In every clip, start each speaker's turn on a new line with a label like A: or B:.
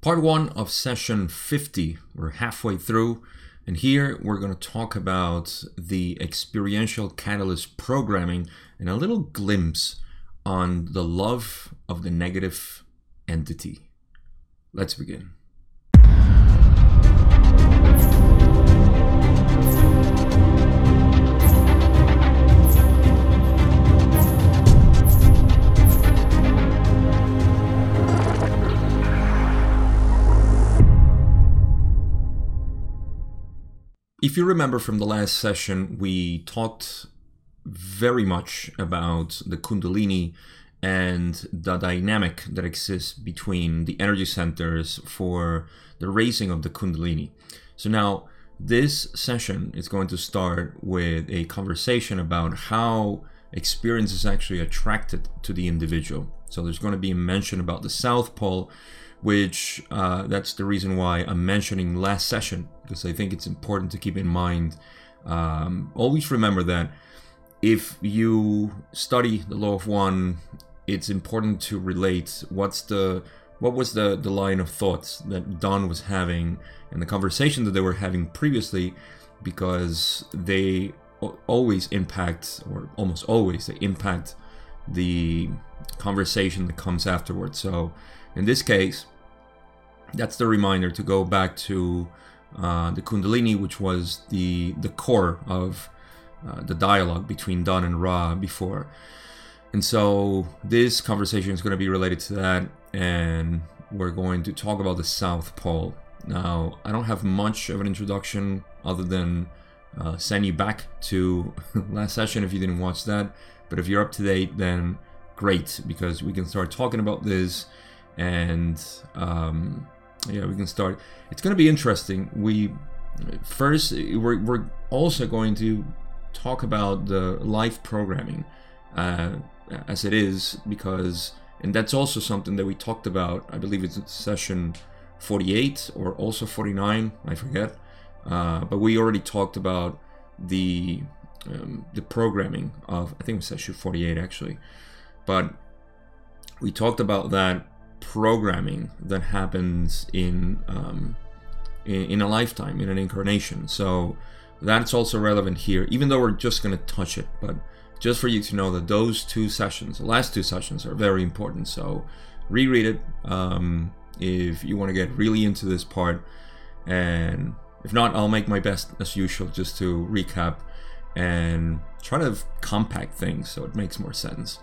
A: Part one of session 50. We're halfway through, and here we're going to talk about the experiential catalyst programming and a little glimpse on the love of the negative entity. Let's begin. If you remember from the last session, we talked very much about the Kundalini and the dynamic that exists between the energy centers for the raising of the Kundalini. So now, this session is going to start with a conversation about how experience is actually attracted to the individual. So there's going to be a mention about the South Pole, which uh, that's the reason why I'm mentioning last session because I think it's important to keep in mind. Um, always remember that if you study the law of one, it's important to relate what's the what was the the line of thoughts that Don was having and the conversation that they were having previously, because they always impact or almost always they impact the conversation that comes afterwards. So in this case, that's the reminder to go back to uh, the Kundalini, which was the the core of uh, the dialogue between Don and Ra before. And so this conversation is going to be related to that, and we're going to talk about the South Pole. Now, I don't have much of an introduction other than uh, send you back to last session if you didn't watch that. But if you're up to date, then great because we can start talking about this and um, yeah, we can start. It's going to be interesting. We first we're, we're also going to talk about the live programming uh, as it is because and that's also something that we talked about. I believe it's session 48 or also 49. I forget. Uh, but we already talked about the um, the programming of I think it was session 48 actually. But we talked about that programming that happens in, um, in, in a lifetime, in an incarnation. So that's also relevant here, even though we're just going to touch it. But just for you to know that those two sessions, the last two sessions, are very important. So reread it um, if you want to get really into this part. And if not, I'll make my best as usual just to recap and try to compact things so it makes more sense.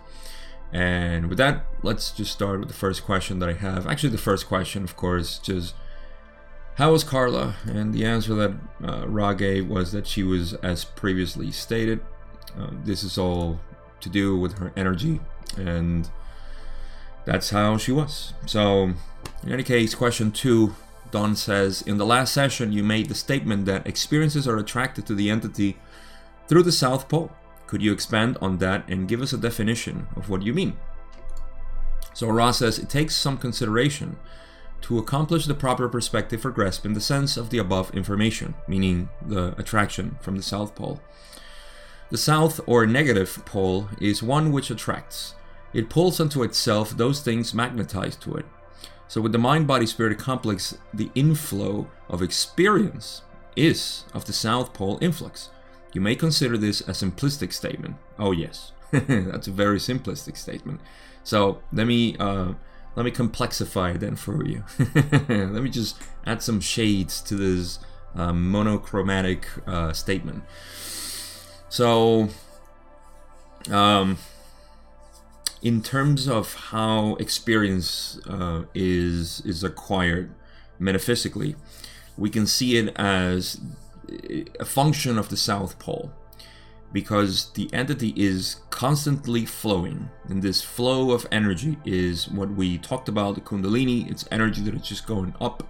A: And with that, let's just start with the first question that I have. Actually, the first question, of course, just how was Carla? And the answer that uh, Ra gave was that she was as previously stated. Uh, this is all to do with her energy, and that's how she was. So, in any case, question two Don says In the last session, you made the statement that experiences are attracted to the entity through the South Pole. Could you expand on that and give us a definition of what you mean? So Ra says it takes some consideration to accomplish the proper perspective for grasp in the sense of the above information, meaning the attraction from the South Pole. The South or negative pole is one which attracts. It pulls unto itself those things magnetized to it. So, with the mind body spirit complex, the inflow of experience is of the South Pole influx. You may consider this a simplistic statement. Oh yes, that's a very simplistic statement. So let me uh, let me complexify it then for you. let me just add some shades to this uh, monochromatic uh, statement. So, um, in terms of how experience uh, is is acquired metaphysically, we can see it as a function of the South Pole because the entity is constantly flowing and this flow of energy is what we talked about the kundalini. It's energy that is just going up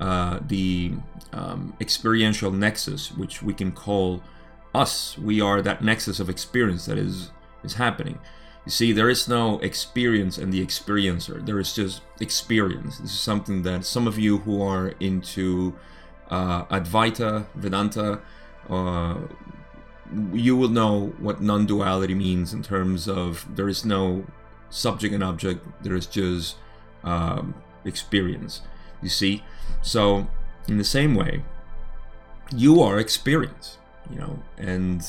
A: uh, the um, experiential nexus which we can call us. We are that nexus of experience that is is happening. You see there is no experience and the experiencer. There is just experience. This is something that some of you who are into uh, Advaita, Vedanta, uh, you will know what non duality means in terms of there is no subject and object, there is just um, experience. You see? So, in the same way, you are experience, you know, and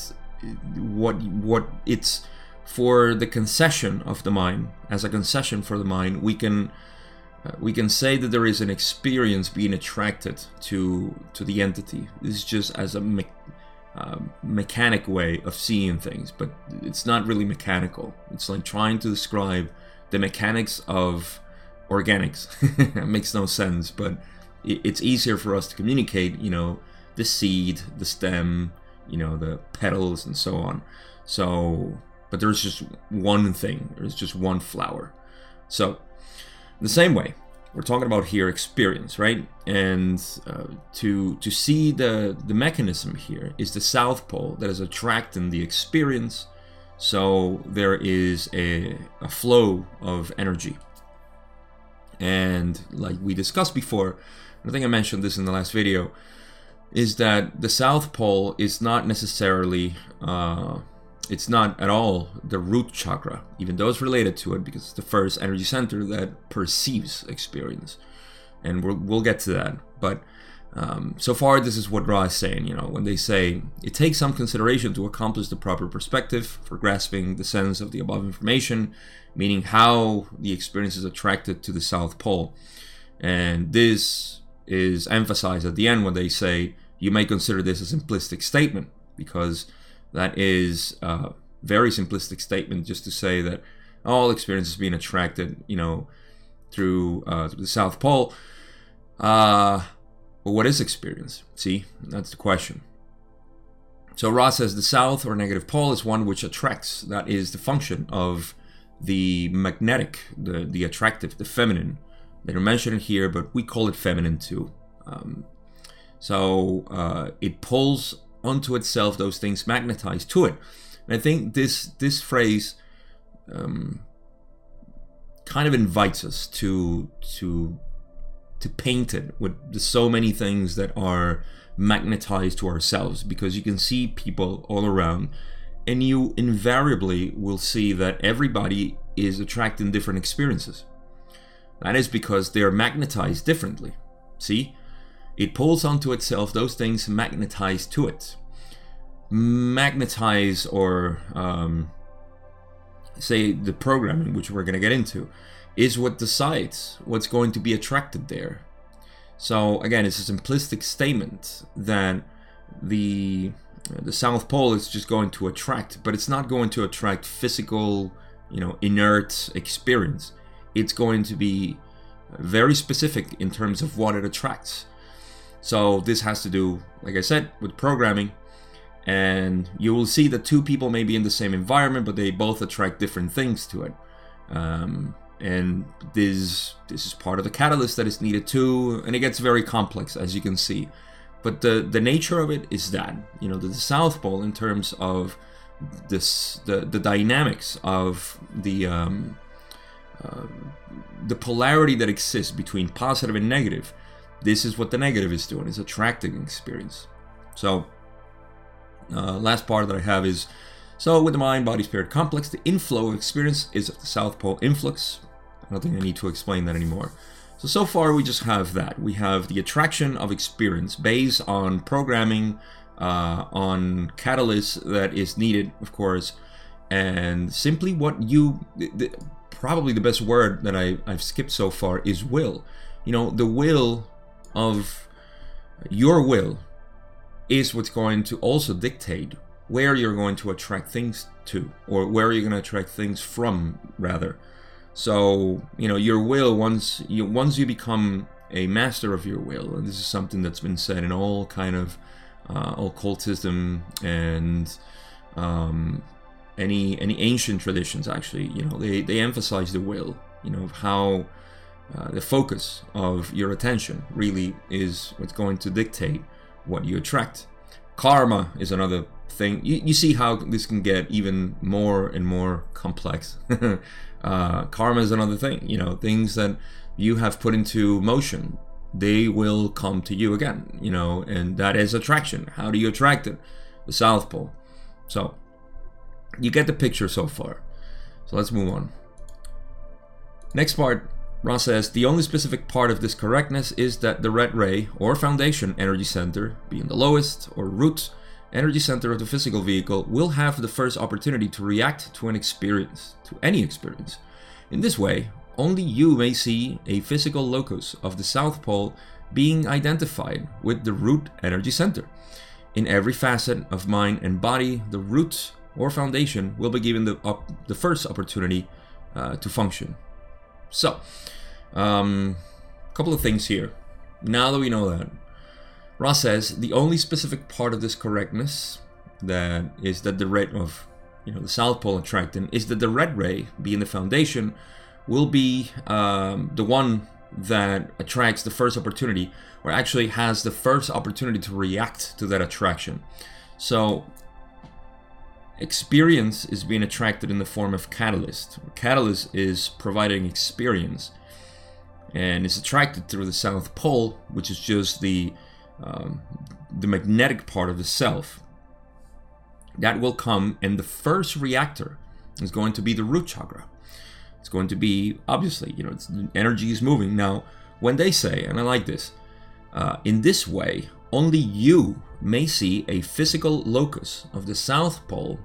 A: what what it's for the concession of the mind as a concession for the mind we can uh, we can say that there is an experience being attracted to to the entity. This is just as a me- uh, mechanic way of seeing things but it's not really mechanical. It's like trying to describe the mechanics of organics. It makes no sense but it's easier for us to communicate you know the seed the stem you know the petals and so on. So but there's just one thing. There's just one flower. So the same way we're talking about here experience right? And uh, to to see the the mechanism here is the south pole that is attracting the experience. So there is a, a flow of energy. And like we discussed before i think i mentioned this in the last video is that the South Pole is not necessarily, uh, it's not at all the root chakra, even though it's related to it because it's the first energy center that perceives experience. And we'll, we'll get to that. But um, so far, this is what Ra is saying. You know, when they say it takes some consideration to accomplish the proper perspective for grasping the sense of the above information, meaning how the experience is attracted to the South Pole. And this is emphasized at the end when they say you may consider this a simplistic statement because that is a very simplistic statement just to say that all experience is being attracted, you know, through, uh, the South Pole. Uh, well, what is experience? See, that's the question. So Ra says the south or negative pole is one which attracts. That is the function of the magnetic, the the attractive, the feminine. They don't mention it here, but we call it feminine too. Um, so uh, it pulls onto itself those things magnetized to it. And I think this this phrase um, kind of invites us to to to paint it with so many things that are magnetized to ourselves because you can see people all around and you invariably will see that everybody is attracting different experiences. That is because they are magnetized differently. See? It pulls onto itself those things magnetize to it. Magnetize or um, say the programming, which we're going to get into, is what decides what's going to be attracted there. So again, it's a simplistic statement that the the South Pole is just going to attract, but it's not going to attract physical, you know, inert experience. It's going to be very specific in terms of what it attracts. So this has to do, like I said, with programming. And you will see that two people may be in the same environment, but they both attract different things to it. Um, and this this is part of the catalyst that is needed too, and it gets very complex as you can see. But the the nature of it is that you know the, the South Pole in terms of this the the dynamics of the um, uh, the polarity that exists between positive and negative this is what the negative is doing. It's attracting experience. So uh, last part that i have is so with the mind body spirit complex the inflow of experience is the south pole influx. I don't think i need to explain that anymore. So so far we just have that. We have the attraction of experience based on programming uh, on catalyst that is needed of course and simply what you the, probably the best word that I, i've skipped so far is will. You know the will of your will is what's going to also dictate where you're going to attract things to or where you're going to attract things from rather. So you know your will once you once you become a master of your will and this is something that's been said in all kind of uh, occultism and um, any any ancient traditions actually you know they they emphasize the will you know how uh, the focus of your attention really is what's going to dictate what you attract. Karma is another thing. You, you see how this can get even more and more complex. uh, karma is another thing. You know, things that you have put into motion, they will come to you again. You know, and that is attraction. How do you attract it? The South Pole. So, you get the picture so far. So let's move on. Next part Ra says the only specific part of this correctness is that the red ray or foundation energy center, being the lowest or root energy center of the physical vehicle, will have the first opportunity to react to an experience, to any experience. In this way, only you may see a physical locus of the South Pole being identified with the root energy center. In every facet of mind and body, the root or foundation will be given the, op- the first opportunity uh, to function. So, a um, couple of things here. Now that we know that, Ra says the only specific part of this correctness that is that the red of you know the south pole attractant is that the red ray being the foundation will be um, the one that attracts the first opportunity or actually has the first opportunity to react to that attraction so experience is being attracted in the form of catalyst. Catalyst is providing experience and is attracted through the south pole, which is just the um, the magnetic part of the self. That will come, and the first reactor is going to be the root chakra. It's going to be obviously, you know, energy is moving now. When they say, and I like this, uh, in this way, only you may see a physical locus of the South Pole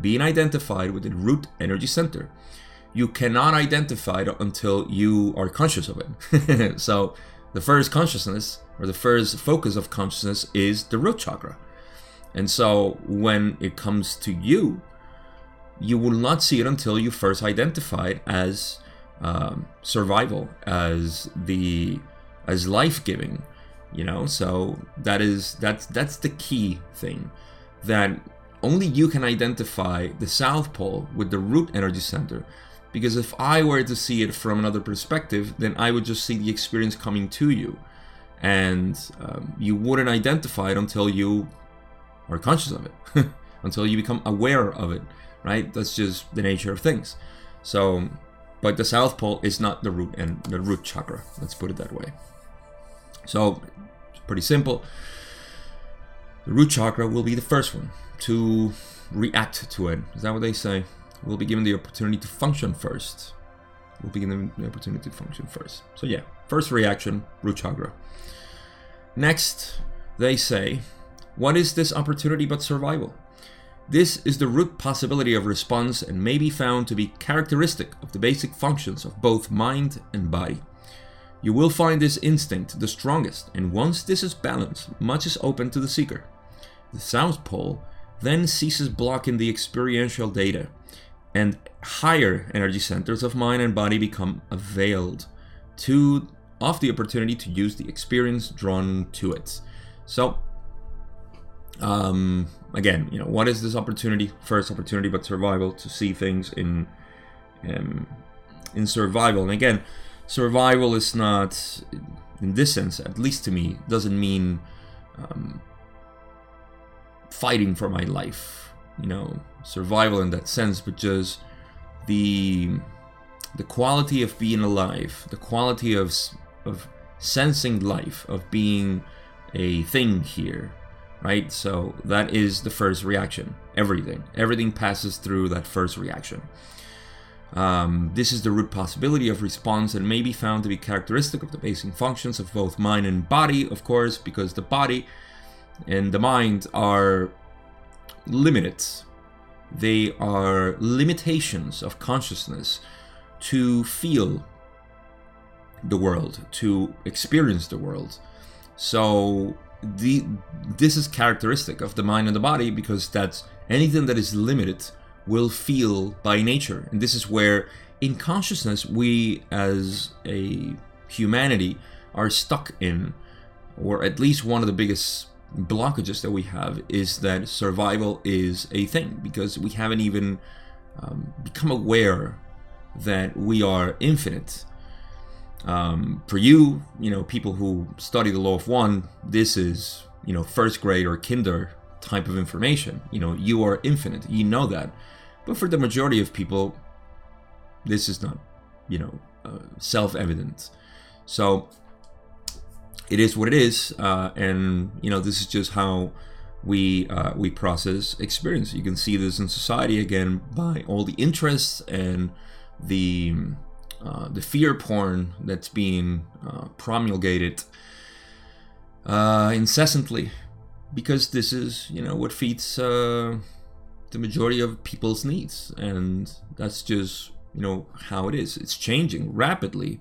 A: being identified with the root energy center. You cannot identify it until you are conscious of it. so, the first consciousness or the first focus of consciousness is the root chakra. And so, when it comes to you, you will not see it until you first identify it as um, survival, as the as life giving, you know so that is that's that's the key thing that only you can identify the south pole with the root energy center because if i were to see it from another perspective then i would just see the experience coming to you and um, you wouldn't identify it until you are conscious of it until you become aware of it right that's just the nature of things so but the south pole is not the root and the root chakra let's put it that way so pretty simple. The root chakra will be the first one to react to it. Is that what they say? We'll be given the opportunity to function first. We'll be given the opportunity to function first. So yeah, first reaction, root chakra. Next, they say, what is this opportunity but survival? This is the root possibility of response and may be found to be characteristic of the basic functions of both mind and body. You will find this instinct the strongest, and once this is balanced, much is open to the seeker. The South Pole then ceases blocking the experiential data, and higher energy centers of mind and body become availed to of the opportunity to use the experience drawn to it. So, um, again, you know, what is this opportunity? First opportunity, but survival to see things in um, in survival. And again, survival is not, in this sense, at least to me, doesn't mean um, fighting for my life. You know, survival in that sense, but just the the quality of being alive, the quality of of sensing life, of being a thing here, right? So that is the first reaction. Everything, everything passes through that first reaction. Um, this is the root possibility of response and may be found to be characteristic of the basic functions of both mind and body, of course, because the body and the mind are limited. They are limitations of consciousness to feel the world, to experience the world. So the this is characteristic of the mind and the body because that's anything that is limited will feel by nature. And this is where, in consciousness, we as a humanity are stuck in, or at least one of the biggest blockages that we have is that survival is a thing because we haven't even um, become aware that we are infinite. Um, for you, you know, people who study the law of one, this is, you know, first grade or kinder type of information. You know, you are infinite. You know that. But for the majority of people, this is not, you know, uh, self-evident. So it is what it is, uh, and you know, this is just how we uh, we process experience. You can see this in society again by all the interests and the uh, the fear porn that's being uh, promulgated uh, incessantly, because this is you know what feeds uh, the majority of people's needs, and that's just you know how it is. It's changing rapidly,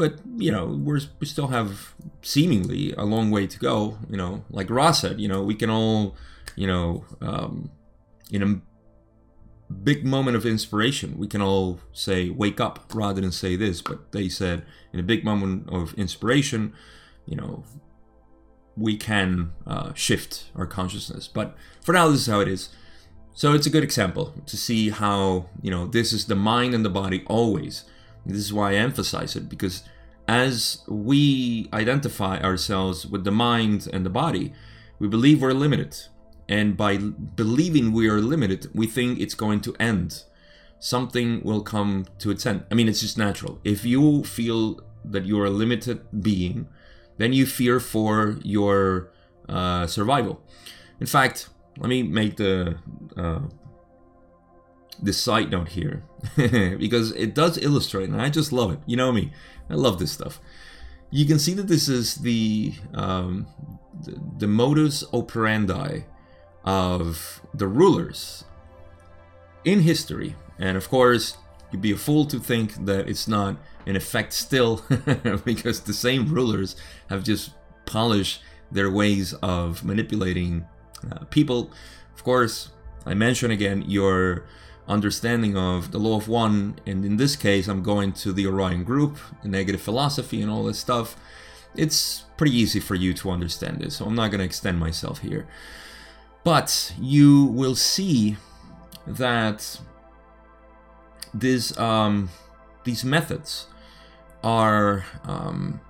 A: but you know we're we still have seemingly a long way to go. You know, like Ra said, you know we can all you know um, in a big moment of inspiration, we can all say wake up rather than say this. But they said in a big moment of inspiration, you know we can uh, shift our consciousness. But for now, this is how it is. So it's a good example to see how, you know, this is the mind and the body always. This is why I emphasize it because as we identify ourselves with the mind and the body, we believe we're limited. And by believing we are limited, we think it's going to end. Something will come to its end. I mean, it's just natural. If you feel that you're a limited being, then you fear for your uh, survival. In fact, let me make the uh, this side note here because it does illustrate, and I just love it. You know me, I love this stuff. You can see that this is the um, the, the modus operandi of the rulers in history, and of course, you'd be a fool to think that it's not in effect still because the same rulers have just polished their ways of manipulating uh, people. Of course, I mention again your understanding of the law of one, and in this case, I'm going to the Orion group, the negative philosophy, and all this stuff. It's pretty easy for you to understand this, so I'm not going to extend myself here. But you will see that this um, these methods are um,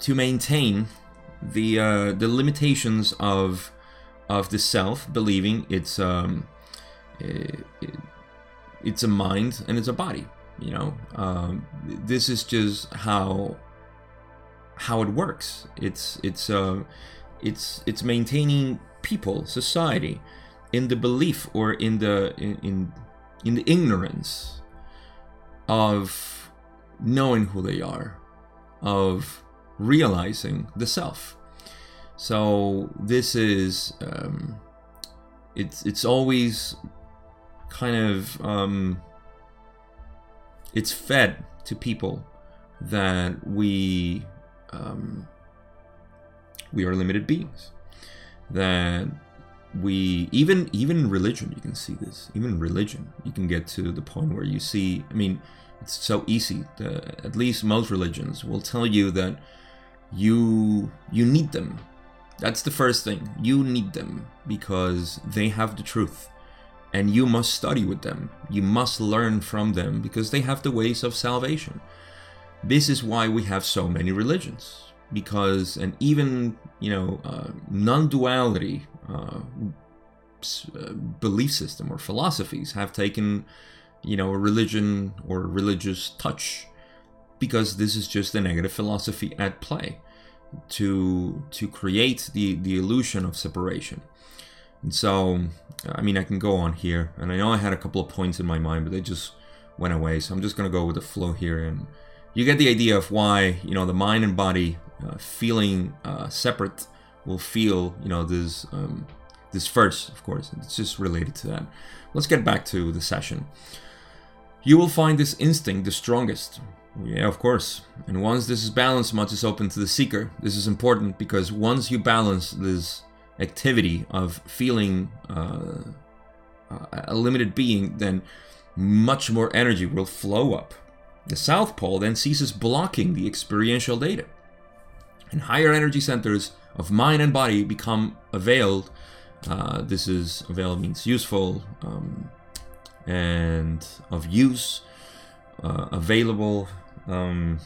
A: to maintain the uh, the limitations of of the self, believing it's um, it's a mind and it's a body. You know, um, this is just how how it works. It's it's uh, it's it's maintaining people, society, in the belief or in the in in, in the ignorance of knowing who they are, of realizing the self. So this is um, it's it's always kind of um, it's fed to people that we um, we are limited beings. That we even even religion you can see this. Even religion you can get to the point where you see i mean it's so easy. The, at least most religions will tell you that you you need them. That's the first thing. You need them because they have the truth and you must study with them. You must learn from them because they have the ways of salvation. This is why we have so many religions. Because and even you know uh, non-duality uh, uh, belief system or philosophies have taken you know a religion or religious touch because this is just a negative philosophy at play to to create the the illusion of separation and so i mean i can go on here and i know i had a couple of points in my mind but they just went away so i'm just going to go with the flow here and you get the idea of why you know the mind and body uh, feeling uh, separate will feel you know this um, this first of course it's just related to that. Let's get back to the session. You will find this instinct the strongest. Yeah of course. And once this is balanced much is open to the seeker. This is important because once you balance this activity of feeling uh, a limited being then much more energy will flow up the south pole then ceases blocking the experiential data and higher energy centers of mind and body become availed. Uh, this is availed means useful um, and of use, uh, available. Um,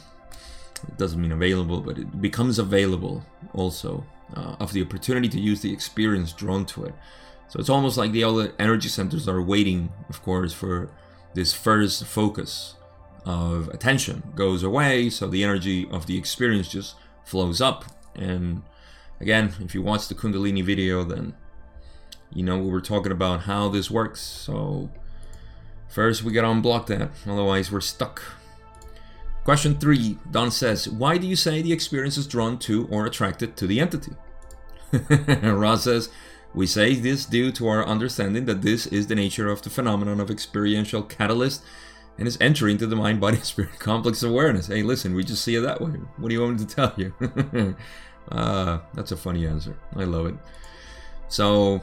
A: it doesn't mean available, but it becomes available also uh, of the opportunity to use the experience drawn to it. So it's almost like the other energy centers are waiting, of course, for this first focus of attention goes away. So the energy of the experience just flows up. And again, if you watch the Kundalini video, then you know we were talking about how this works. So first we gotta unblock that, otherwise we're stuck. Question three Don says, Why do you say the experience is drawn to or attracted to the entity? Ra says, We say this due to our understanding that this is the nature of the phenomenon of experiential catalyst and is entry into the mind body spirit complex awareness. Hey, listen, we just see it that way. What do you want me to tell you? uh, that's a funny answer. I love it. So,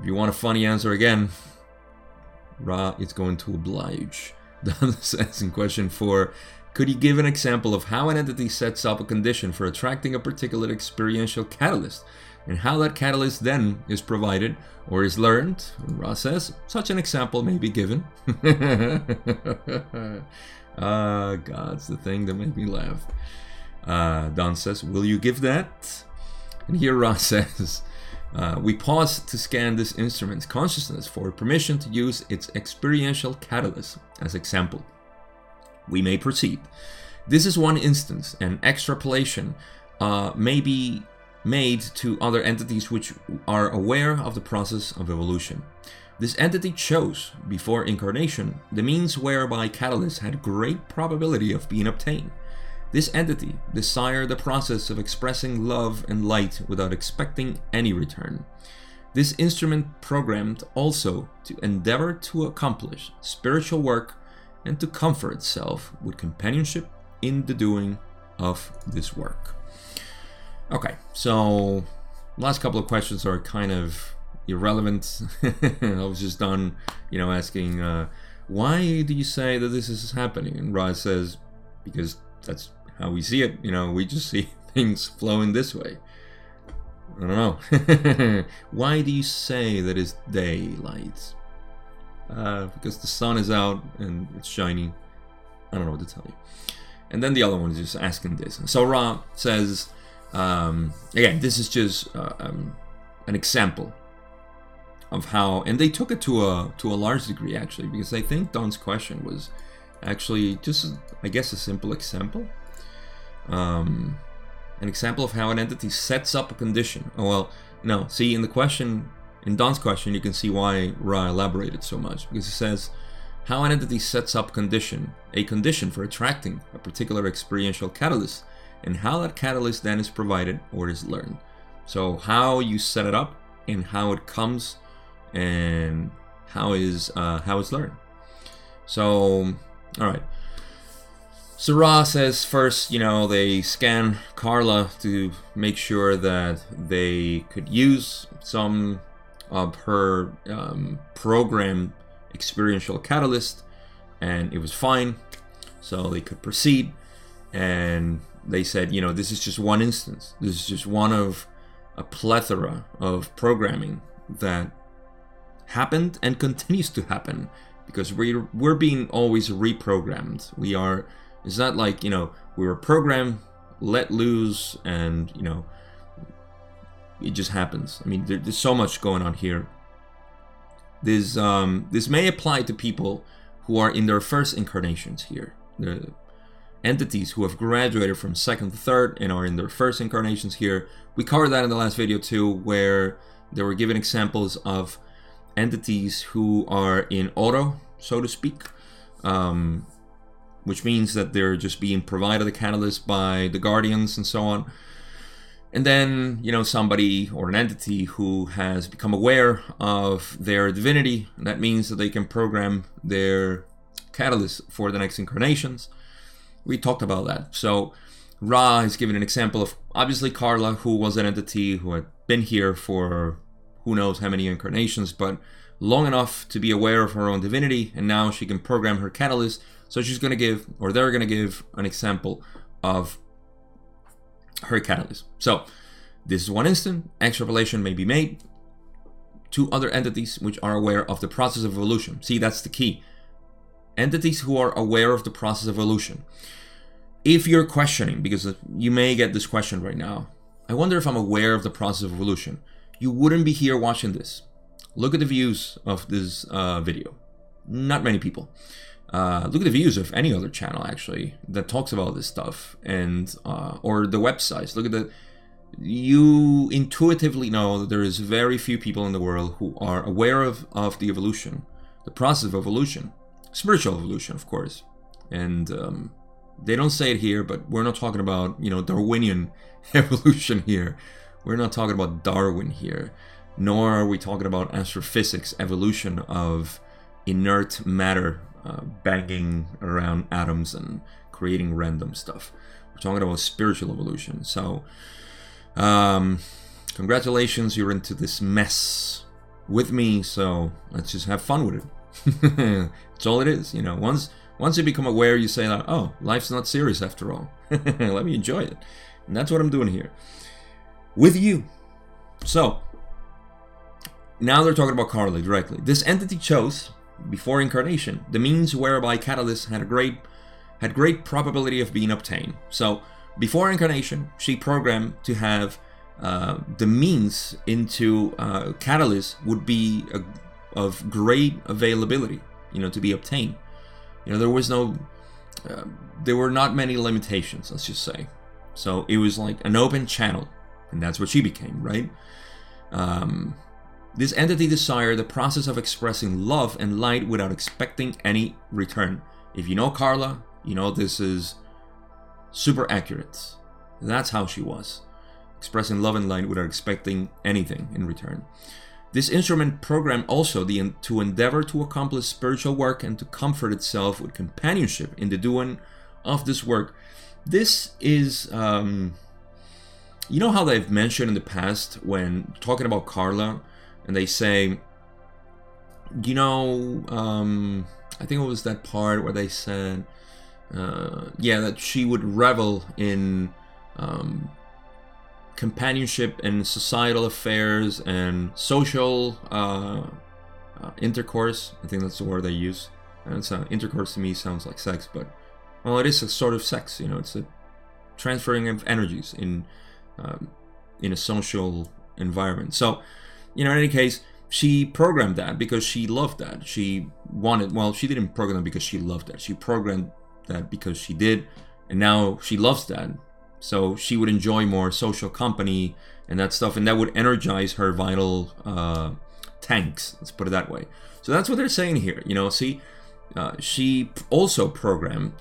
A: if you want a funny answer again, Ra is going to oblige. Don says in question four Could you give an example of how an entity sets up a condition for attracting a particular experiential catalyst? and how that catalyst then is provided or is learned. Ra says such an example may be given. Ah, uh, God's the thing that made me laugh. Uh, Don says, Will you give that? And here Ra says, uh, We pause to scan this instrument's consciousness for permission to use its experiential catalyst as example. We may proceed. This is one instance, and extrapolation uh, may be made to other entities which are aware of the process of evolution. This entity chose, before incarnation, the means whereby catalysts had great probability of being obtained. This entity desired the process of expressing love and light without expecting any return. This instrument programmed also to endeavor to accomplish spiritual work and to comfort itself with companionship in the doing of this work. Okay, so last couple of questions are kind of irrelevant. I was just done, you know, asking uh, why do you say that this is happening? And Ra says because that's how we see it. You know, we just see things flowing this way. I don't know. why do you say that it's daylight? Uh, because the sun is out and it's shining. I don't know what to tell you. And then the other one is just asking this. So Ra says um, again, this is just uh, um, an example of how, and they took it to a to a large degree actually, because I think Don's question was actually just, I guess, a simple example. Um, an example of how an entity sets up a condition. Oh well, no. See, in the question, in Don's question, you can see why Ra elaborated so much because he says how an entity sets up condition, a condition for attracting a particular experiential catalyst and how that catalyst then is provided or is learned. So how you set it up and how it comes and how is uh, how it's learned. So all right. Sarah says first, you know, they scan Carla to make sure that they could use some of her um, program experiential catalyst, and it was fine, so they could proceed. And they said, you know, this is just one instance. This is just one of a plethora of programming that happened and continues to happen because we're we're being always reprogrammed. We are. It's not like you know we were programmed, let loose, and you know it just happens. I mean, there, there's so much going on here. This um this may apply to people who are in their first incarnations here. The entities who have graduated from second to third and are in their first incarnations here. We covered that in the last video too, where they were given examples of entities who are in auto, so to speak, um, which means that they're just being provided the catalyst by the guardians and so on. And then, you know, somebody or an entity who has become aware of their divinity, that means that they can program their catalyst for the next incarnations we talked about that. So Ra is given an example of obviously Carla, who was an entity who had been here for who knows how many incarnations, but long enough to be aware of her own divinity, and now she can program her catalyst. So she's going to give, or they're going to give, an example of her catalyst. So this is one instant. Extrapolation may be made to other entities which are aware of the process of evolution. See, that's the key entities who are aware of the process of evolution. If you're questioning, because you may get this question right now, I wonder if I'm aware of the process of evolution, you wouldn't be here watching this. Look at the views of this uh, video. Not many people. Uh, look at the views of any other channel actually that talks about this stuff, and uh, or the websites. Look at the. You intuitively know that there is very few people in the world who are aware of, of the evolution, the process of evolution spiritual evolution, of course. And um, They don't say it here, but we're not talking about, you know, Darwinian evolution here. We're not talking about Darwin here. Nor are we talking about astrophysics, evolution of inert matter uh, banging around atoms and creating random stuff. We're talking about spiritual evolution. So, um, congratulations, you're into this mess with me. So let's just have fun with it. it's all it is. You know, once once you become aware, you say that, oh, life's not serious after all. Let me enjoy it. And that's what I'm doing here with you. So, now they're talking about Carla directly. This entity chose, before incarnation, the means whereby Catalyst had a great had great probability of being obtained. So, before incarnation, she programmed to have uh, the means into uh, Catalyst would be a, of great availability, you know, to be obtained. You know, there was no, uh, there were not many limitations, let's just say. So it was like an open channel, and that's what she became, right? Um, this entity desired the process of expressing love and light without expecting any return. If you know Carla, you know this is super accurate. That's how she was, expressing love and light without expecting anything in return. This instrument programmed also the, to endeavor to accomplish spiritual work and to comfort itself with companionship in the doing of this work. This is, um, you know, how they've mentioned in the past when talking about Carla, and they say, you know, um, I think it was that part where they said, uh, yeah, that she would revel in um, companionship and societal affairs and social uh, uh, intercourse. I think that's the word they use. And it's uh, intercourse to me sounds like sex, but well, it is a sort of sex. You know, it's a transferring of energies in um, in a social environment. So, you know, in any case, she programmed that because she loved that. She wanted. Well, she didn't program because she loved that. She programmed that because she did, and now she loves that so she would enjoy more social company and that stuff, and that would energize her vital uh, tanks. Let's put it that way. So that's what they're saying here. You know, see, uh, she also programmed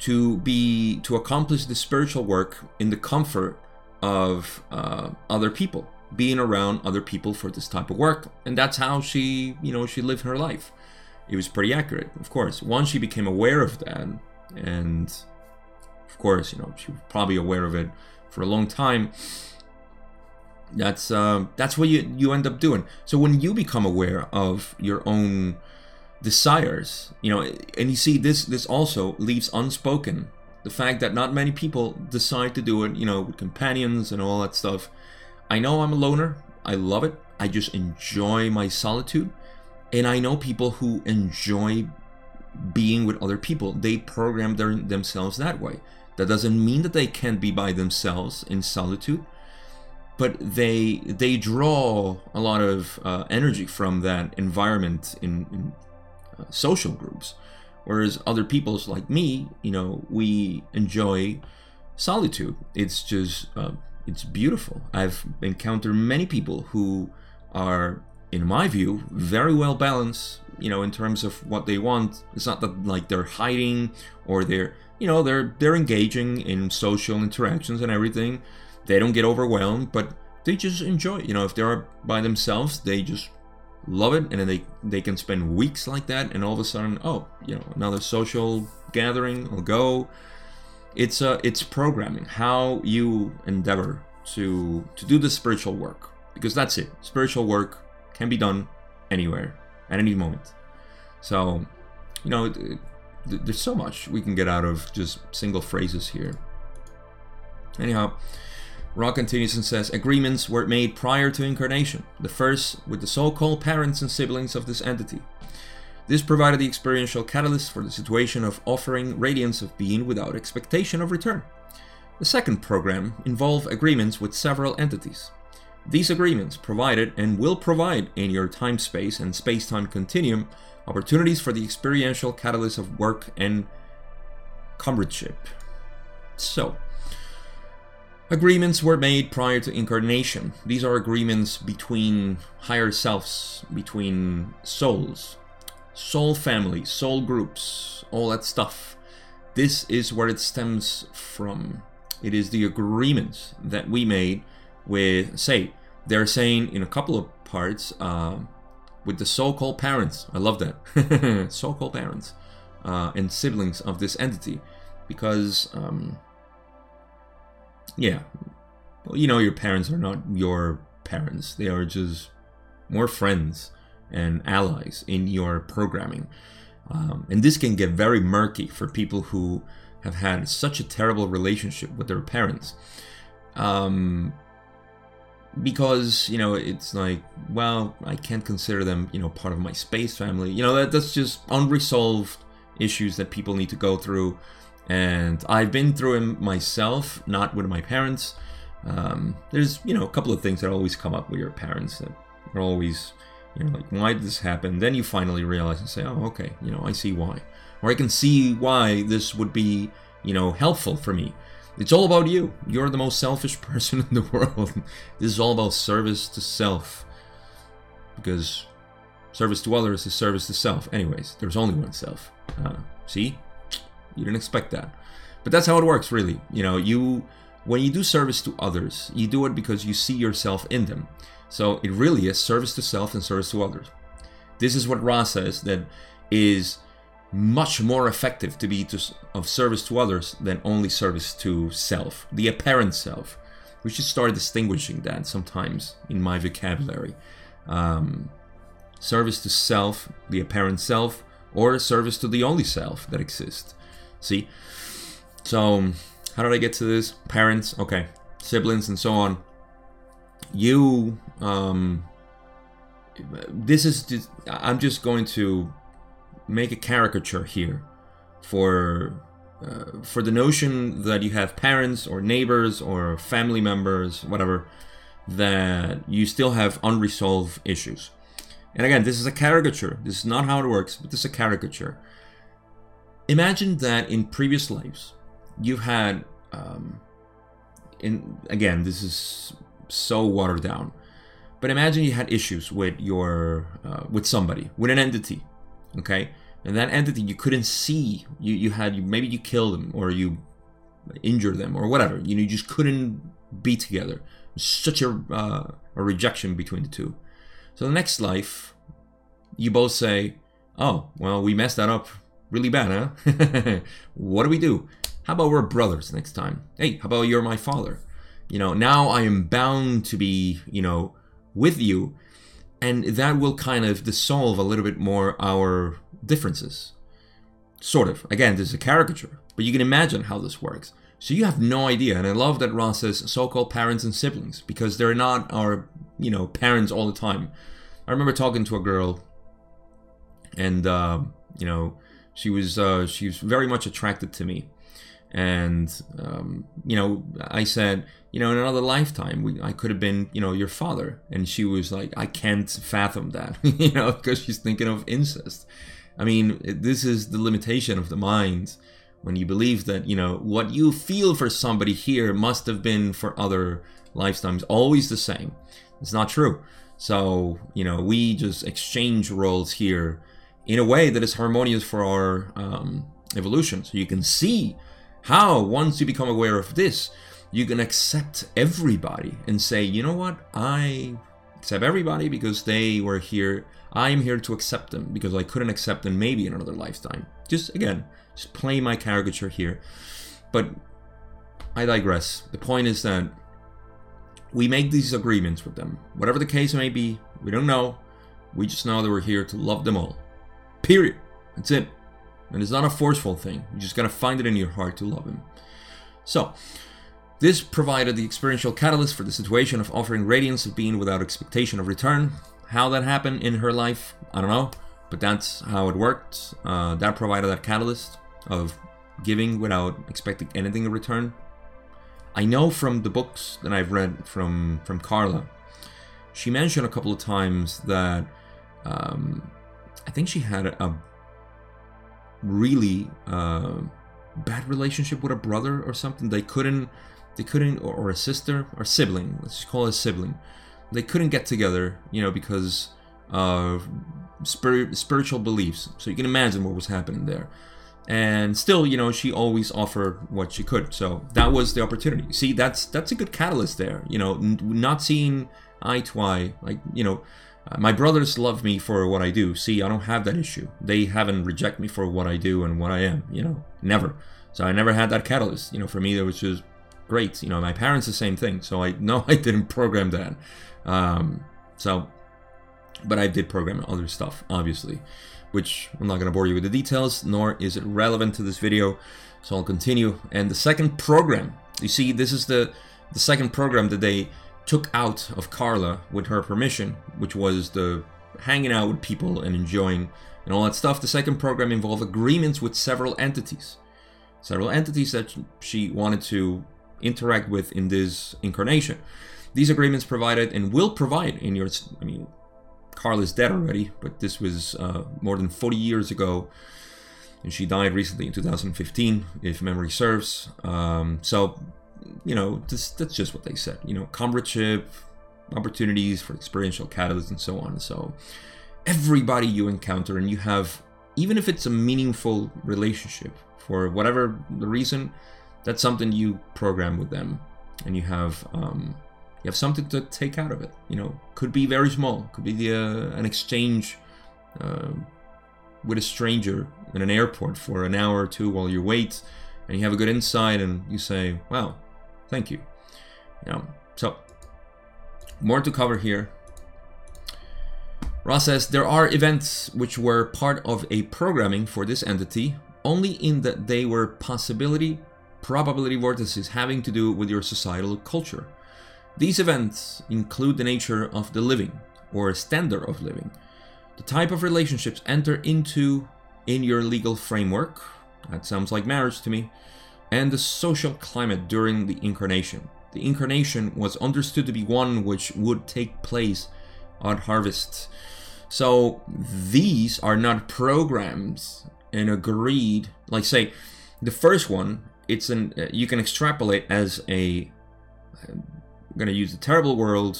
A: to be to accomplish the spiritual work in the comfort of uh, other people, being around other people for this type of work, and that's how she, you know, she lived her life. It was pretty accurate, of course. Once she became aware of that, and of course, you know, she was probably aware of it for a long time. That's uh, that's what you you end up doing. So when you become aware of your own desires, you know, and you see this this also leaves unspoken the fact that not many people decide to do it, you know, with companions and all that stuff. I know I'm a loner. I love it. I just enjoy my solitude. And I know people who enjoy being with other people. They program their, themselves that way. That doesn't mean that they can't be by themselves in solitude, but they they draw a lot of uh, energy from that environment in, in uh, social groups. Whereas other people's like me, you know, we enjoy solitude. It's just uh, it's beautiful. I've encountered many people who are, in my view, very well balanced. You know, in terms of what they want. It's not that like they're hiding or they're you know they're they're engaging in social interactions and everything they don't get overwhelmed but they just enjoy it. you know if they're by themselves they just love it and then they they can spend weeks like that and all of a sudden oh you know another social gathering will go it's uh it's programming how you endeavor to to do the spiritual work because that's it spiritual work can be done anywhere at any moment so you know there's so much we can get out of just single phrases here. Anyhow, Ra continues and says agreements were made prior to incarnation, the first with the so called parents and siblings of this entity. This provided the experiential catalyst for the situation of offering radiance of being without expectation of return. The second program involved agreements with several entities. These agreements provided and will provide in your time space and space time continuum opportunities for the experiential catalyst of work and comradeship. So, agreements were made prior to incarnation. These are agreements between higher selves, between souls, soul families, soul groups, all that stuff. this is where it stems from. It is the agreement that we made with, say, they're saying in a couple of parts, uh, with the so-called parents. I love that. so-called parents uh, and siblings of this entity, because, um, yeah, well, you know, your parents are not your parents. They are just more friends and allies in your programming. Um, and this can get very murky for people who have had such a terrible relationship with their parents. Um, because, you know, it's like, well, I can't consider them, you know, part of my space family. You know, that, that's just unresolved issues that people need to go through. And I've been through them myself, not with my parents. Um, there's, you know, a couple of things that always come up with your parents that are always you know, like, why did this happen? Then you finally realize and say, oh, okay, you know, I see why. Or I can see why this would be, you know, helpful for me. It's all about you. You're the most selfish person in the world. this is all about service to self. Because service to others is service to self. Anyways, there's only one self. Uh, see? You didn't expect that. But that's how it works, really. You know, you when you do service to others, you do it because you see yourself in them. So it really is service to self and service to others. This is what Ra says that is much more effective to be to, of service to others than only service to self, the apparent self. We should start distinguishing that sometimes in my vocabulary. Um, service to self, the apparent self, or service to the only self that exists. See? So, how did I get to this? Parents, okay, siblings, and so on you um, this is just, i'm just going to make a caricature here for uh, for the notion that you have parents or neighbors or family members whatever that you still have unresolved issues. And again this is a caricature. This is not how it works but this is a caricature. Imagine that in previous lives you've had um, in again this is so watered down. But imagine you had issues with your uh, with somebody, with an entity, okay? And that entity you couldn't see. You you had maybe you killed them or you injured them or whatever. You know, you just couldn't be together. Such a uh, a rejection between the two. So the next life, you both say, "Oh, well, we messed that up really bad, huh? what do we do? How about we're brothers next time? Hey, how about you're my father? You know now i am bound to be you know with you and that will kind of dissolve a little bit more our differences. Sort of. Again this is a caricature but you can imagine how this works. So you have no idea and i love that Ra says so-called parents and siblings because they're not our you know parents all the time. I remember talking to a girl and uh, you know she was uh, she was very much attracted to me and um, you know i said you know in another lifetime we, i could have been you know your father. And she was like i can't fathom that you know because she's thinking of incest. I mean this is the limitation of the mind when you believe that you know what you feel for somebody here must have been for other lifetimes always the same. It's not true. So you know we just exchange roles here in a way that is harmonious for our um, evolution. So you can see how, once you become aware of this, you can accept everybody and say, you know what, I accept everybody because they were here. I am here to accept them because I couldn't accept them maybe in another lifetime. Just again, just play my caricature here. But I digress. The point is that we make these agreements with them. Whatever the case may be, we don't know. We just know that we're here to love them all. Period. That's it. And it's not a forceful thing. You just gotta find it in your heart to love Him. So, this provided the experiential catalyst for the situation of offering radiance of being without expectation of return. How that happened in her life, I don't know, but that's how it worked. Uh, that provided that catalyst of giving without expecting anything in return. I know from the books that I've read from from Carla, she mentioned a couple of times that um, I think she had a really uh, bad relationship with a brother or something. They couldn't, they couldn't, or, or a sister or sibling. Let's just call it a sibling. They couldn't get together, you know, because of spirit, spiritual beliefs. So you can imagine what was happening there. and still, you know, she always offered what she could. So that was the opportunity. See, that's that's a good catalyst there. You know, n- not seeing eye to eye, like you know. Uh, my brothers love me for what I do. See, I don't have that issue. They haven't reject me for what I do and what I am. You know, never. So I never had that catalyst. You know, for me, that was just great. You know, my parents the same thing. So I know I didn't program that. Um, so, but I did program other stuff, obviously, which I'm not going to bore you with the details, nor is it relevant to this video. So I'll continue. And the second program, you see, this is the the second program that they took out of Carla with her permission, which was the hanging out with people and enjoying and all that stuff. The second program involved agreements with several entities, several entities that she wanted to interact with in this incarnation. These agreements provided and will provide in your. I mean, Carla is dead already, but this was uh, more than 40 years ago, and she died recently in 2015, if memory serves. Um, so, you know, that's just what they said. You know, comradeship, opportunities for experiential catalysts, and so on. So, everybody you encounter, and you have, even if it's a meaningful relationship, for whatever the reason, that's something you program with them, and you have. Um, you have something to take out of it. You know, could be very small, could be the, uh, an exchange uh, with a stranger in an airport for an hour or two while you wait, and you have a good insight, and you say, "Wow, thank you." Know, so more to cover here. Ra says there are events which were part of a programming for this entity, only in that they were possibility, probability vortices having to do with your societal culture. These events include the nature of the living, or standard of living, the type of relationships enter into in your legal framework, that sounds like marriage to me, and the social climate during the incarnation. The incarnation was understood to be one which would take place on harvest. So these are not programs and agreed, like say, the first one, it's an uh, you can extrapolate as a I'm gonna use a terrible word,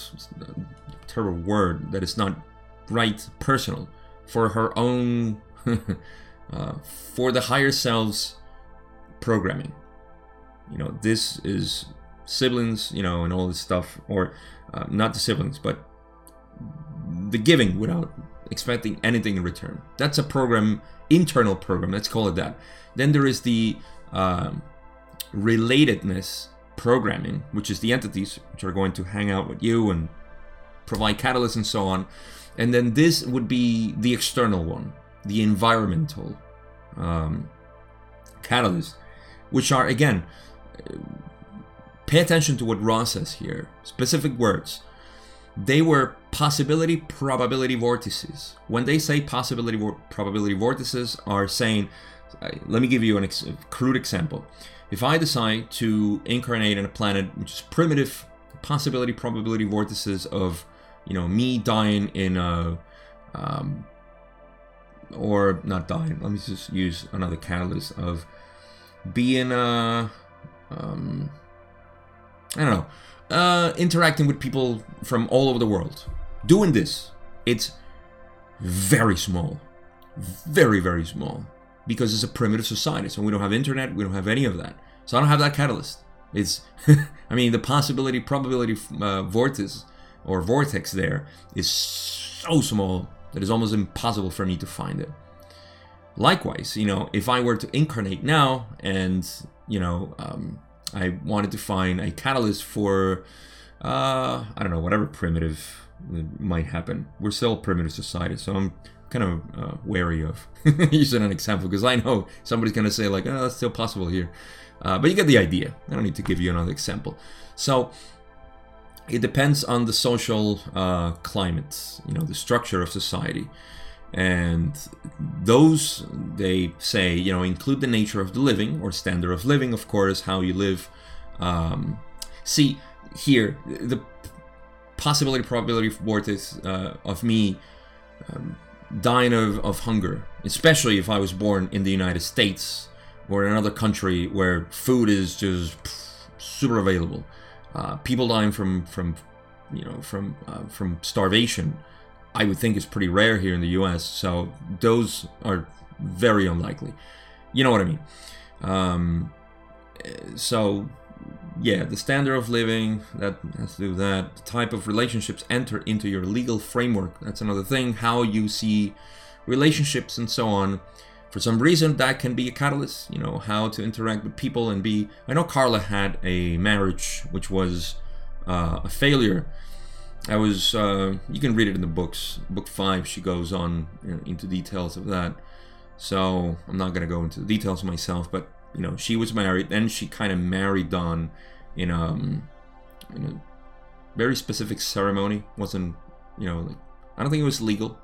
A: terrible word that is not right, personal, for her own, uh, for the higher selves programming. You know, this is siblings, you know, and all this stuff, or uh, not the siblings, but the giving without expecting anything in return. That's a program, internal program. Let's call it that. Then there is the um, relatedness programming, which is the entities which are going to hang out with you and provide catalysts and so on. And then this would be the external one, the environmental um, catalysts, which are again. Pay attention to what Ra says here. Specific words. They were possibility probability vortices. When they say possibility probability vortices, are saying, let me give you an ex- crude example. If I decide to incarnate in a planet which is primitive, possibility probability vortices of, you know, me dying in a, um, or not dying. Let me just use another catalyst of being a, um, I don't know, uh, interacting with people from all over the world. Doing this, it's very small, very very small, because it's a primitive society. So we don't have internet, we don't have any of that. So I don't have that catalyst. It's, I mean, the possibility probability uh, vortex or vortex there is so small that it's almost impossible for me to find it. Likewise, you know, if I were to incarnate now and you know um, I wanted to find a catalyst for, uh, I don't know, whatever primitive might happen. We're still a primitive society, so I'm kind of uh, wary of using an example because I know somebody's going to say, like, oh, that's still possible here. Uh, but you get the idea. I don't need to give you another example. So it depends on the social uh, climate, you know, the structure of society. And those, they say, you know, include the nature of the living or standard of living, of course, how you live. Um, see, here, the possibility probability vortex uh, of me um, dying of, of hunger, especially if I was born in the United States or in another country where food is just super available. Uh, people dying from, from you know, from, uh, from starvation I would think is pretty rare here in the US, so those are very unlikely. you know what I mean. Um, so yeah, the standard of living that has to do with that. The type of relationships enter into your legal framework. That's another thing. How you see relationships and so on. For some reason, that can be a catalyst. You know how to interact with people and be. I know Carla had a marriage which was uh, a failure. I was. Uh, you can read it in the books. Book five, she goes on you know, into details of that. So I'm not gonna go into the details myself, but you know she was married then she kind of married Don in um in a very specific ceremony wasn't you know like I don't think it was legal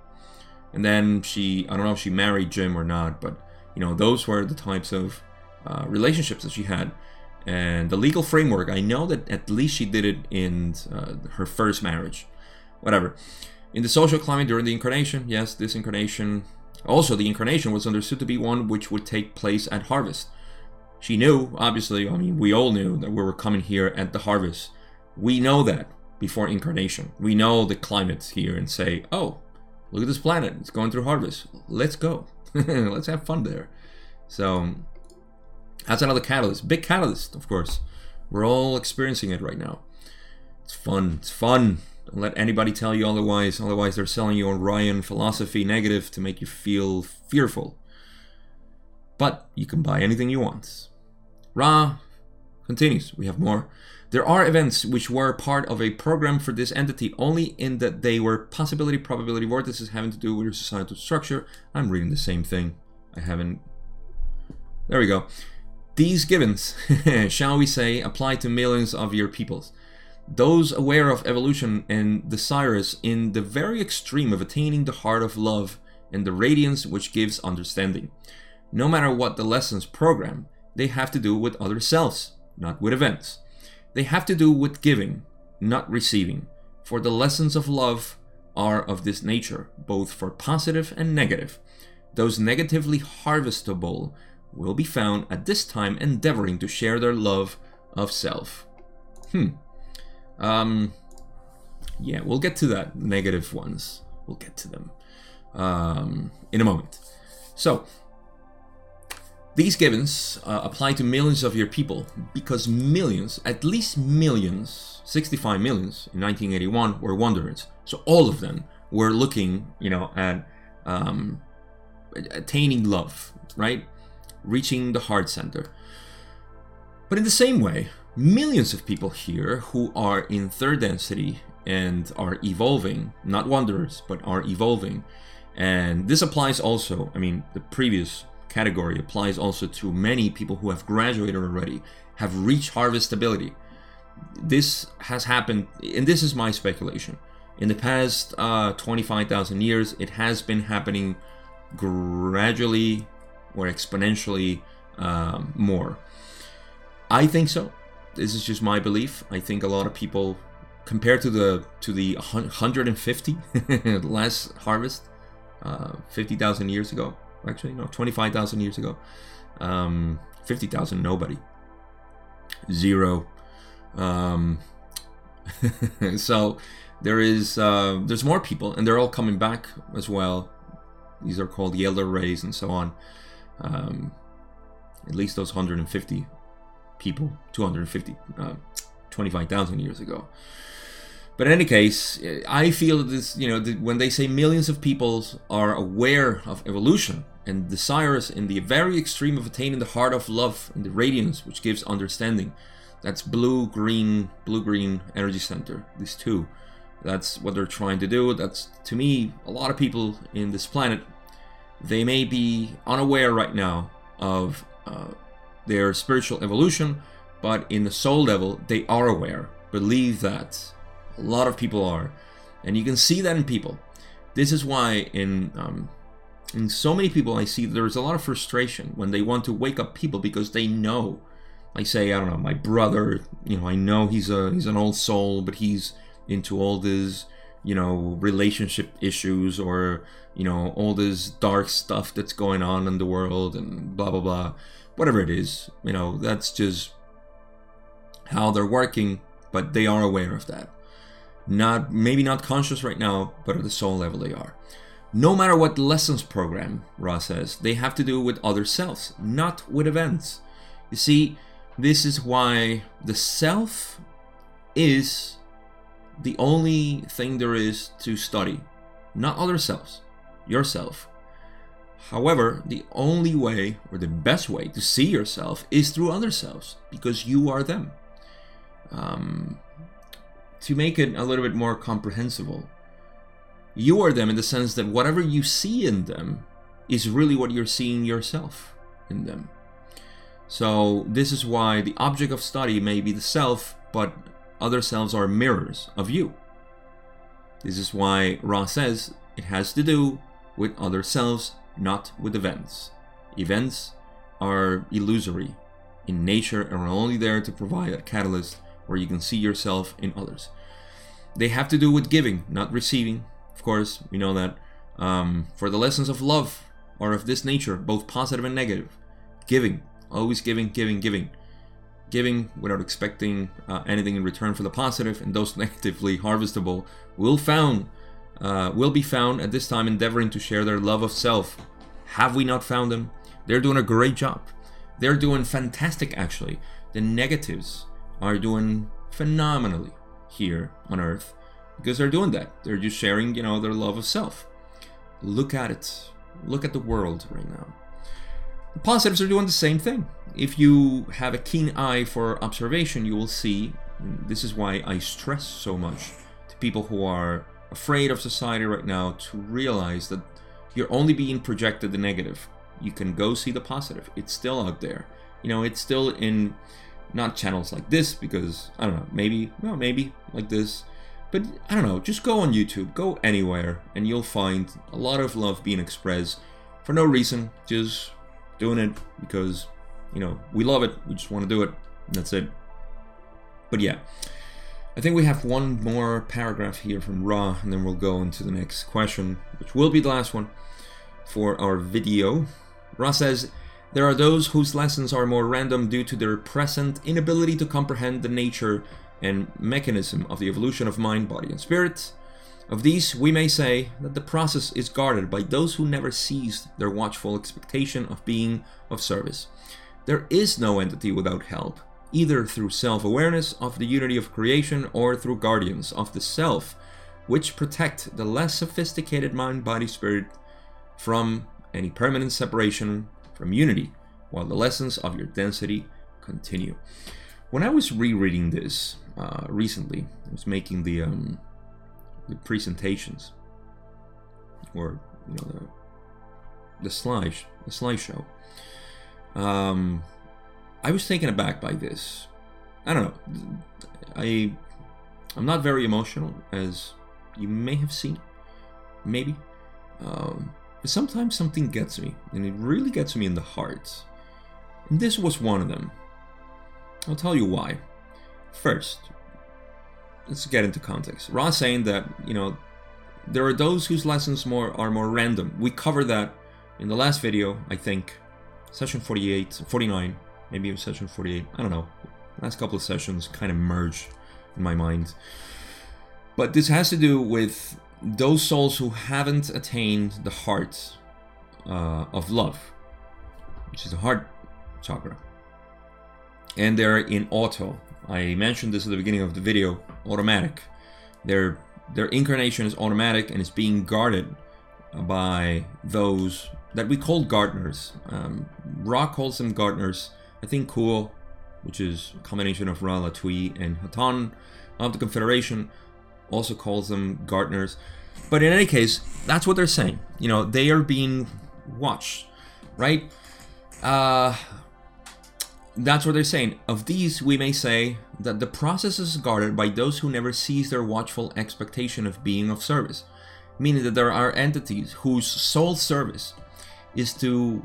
A: and then she I don't know if she married Jim or not but you know those were the types of uh, relationships that she had and the legal framework I know that at least she did it in uh, her first marriage whatever in the social climate during the incarnation yes this incarnation also the incarnation was understood to be one which would take place at harvest she knew, obviously, I mean, we all knew that we were coming here at the harvest. We know that before incarnation. We know the climate here and say, oh, look at this planet. It's going through harvest. Let's go. Let's have fun there. So that's another catalyst. Big catalyst, of course. We're all experiencing it right now. It's fun. It's fun. Don't let anybody tell you otherwise. Otherwise, they're selling you Orion philosophy negative to make you feel fearful. But you can buy anything you want. Ra continues. We have more. There are events which were part of a program for this entity only in that they were possibility probability vortices having to do with your societal structure. I'm reading the same thing. I haven't. There we go. These givens, shall we say, apply to millions of your peoples. Those aware of evolution and desirous in the very extreme of attaining the heart of love and the radiance which gives understanding. No matter what the lessons program, they have to do with other selves, not with events. They have to do with giving, not receiving. For the lessons of love are of this nature, both for positive and negative. Those negatively harvestable will be found at this time endeavoring to share their love of self. Hmm. Um, yeah, we'll get to that. Negative ones. We'll get to them um, in a moment. So, these givens uh, apply to millions of your people because millions, at least millions, 65 millions in 1981 were wanderers. So all of them were looking, you know, at um, attaining love, right? Reaching the heart center. But in the same way, millions of people here who are in third density and are evolving, not wanderers, but are evolving. And this applies also, I mean, the previous category applies also to many people who have graduated already, have reached harvest harvestability. This has happened, and this is my speculation. In the past uh, 25,000 years, it has been happening gradually or exponentially um, more. I think so. This is just my belief. I think a lot of people, compared to the to the 150 last harvest, uh, 50,000 years ago, actually no 25,000 years ago um, 50,000 nobody zero um, so there is uh, there's more people and they're all coming back as well these are called the elder rays and so on um, at least those 150 people 250 uh, 25,000 years ago but in any case, I feel that this, you know, when they say millions of people are aware of evolution, and desirous in the very extreme of attaining the heart of love and the radiance which gives understanding. That's blue green, blue green energy center, these two. That's what they're trying to do. That's to me, a lot of people in this planet, they may be unaware right now of uh, their spiritual evolution, but in the soul level, they are aware. Believe that. A lot of people are. And you can see that in people. This is why in um, and so many people I see there's a lot of frustration when they want to wake up people because they know. I say, I don't know, my brother, you know, I know he's a he's an old soul, but he's into all this, you know, relationship issues or, you know, all this dark stuff that's going on in the world and blah blah blah. Whatever it is, you know, that's just how they're working, but they are aware of that. Not maybe not conscious right now, but at the soul level they are. No matter what lessons program, Ra says, they have to do with other selves, not with events. You see, this is why the self is the only thing there is to study, not other selves, yourself. However, the only way or the best way to see yourself is through other selves because you are them. Um, to make it a little bit more comprehensible, you are them in the sense that whatever you see in them is really what you're seeing yourself in them. So, this is why the object of study may be the self, but other selves are mirrors of you. This is why Ra says it has to do with other selves, not with events. Events are illusory in nature and are only there to provide a catalyst where you can see yourself in others. They have to do with giving, not receiving. Of course, we know that. Um, for the lessons of love are of this nature, both positive and negative. Giving, always giving, giving, giving. Giving without expecting uh, anything in return for the positive, and those negatively harvestable will found uh, will be found at this time endeavoring to share their love of self. Have we not found them? They're doing a great job. They're doing fantastic, actually. The negatives are doing phenomenally here on Earth because they're doing that. They're just sharing, you know, their love of self. Look at it. Look at the world right now. Positives are doing the same thing. If you have a keen eye for observation, you will see this is why I stress so much to people who are afraid of society right now to realize that you're only being projected the negative. You can go see the positive. It's still out there. You know, it's still in not channels like this because I don't know, maybe, well, maybe like this. But I don't know, just go on YouTube, go anywhere, and you'll find a lot of love being expressed for no reason, just doing it because, you know, we love it, we just want to do it, that's it. But yeah, I think we have one more paragraph here from Ra, and then we'll go into the next question, which will be the last one for our video. Ra says, there are those whose lessons are more random due to their present inability to comprehend the nature and mechanism of the evolution of mind, body, and spirit. Of these, we may say that the process is guarded by those who never ceased their watchful expectation of being of service. There is no entity without help, either through self awareness of the unity of creation or through guardians of the self, which protect the less sophisticated mind, body, spirit from any permanent separation from unity, while the lessons of your density continue. When I was rereading this uh, recently, I was making the um, the presentations or you know the the slide the slideshow. Um, I was taken aback by this. I don't know. I I'm not very emotional, as you may have seen, maybe. Um, but sometimes something gets me, and it really gets me in the heart. And this was one of them. I'll tell you why. First, let's get into context. Ra's saying that, you know, there are those whose lessons more are more random. We covered that in the last video, I think. Session 48, 49, maybe was session 48. I don't know. Last couple of sessions kind of merged in my mind. But this has to do with those souls who haven't attained the heart uh, of love, which is the heart chakra, and they're in auto. I mentioned this at the beginning of the video. Automatic. Their their incarnation is automatic and is being guarded by those that we call gardeners. Um, Ra calls them gardeners. I think Q'uo, which is a combination of Ra, Latwii, and Hatonn of the Confederation, also calls them gardeners. But in any case, that's what they're saying. You know, they are being watched, right? Uh, that's what they're saying. Of these, we may say that the process is guarded by those who never cease their watchful expectation of being of service, meaning that there are entities whose sole service is to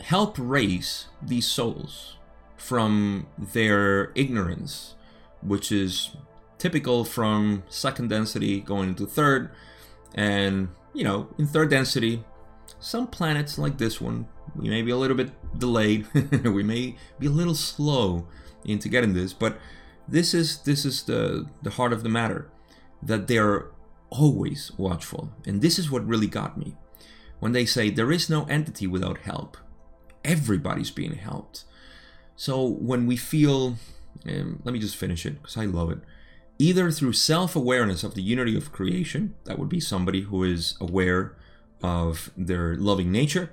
A: help raise these souls from their ignorance, which is typical from second density going into third. And, you know, in third density, some planets like this one, we may be a little bit delayed. we may be a little slow into getting this, but this is this is the the heart of the matter that they're always watchful. And this is what really got me. When they say there is no entity without help, everybody's being helped. So when we feel, um, let me just finish it because I love it. Either through self awareness of the unity of creation, that would be somebody who is aware of their loving nature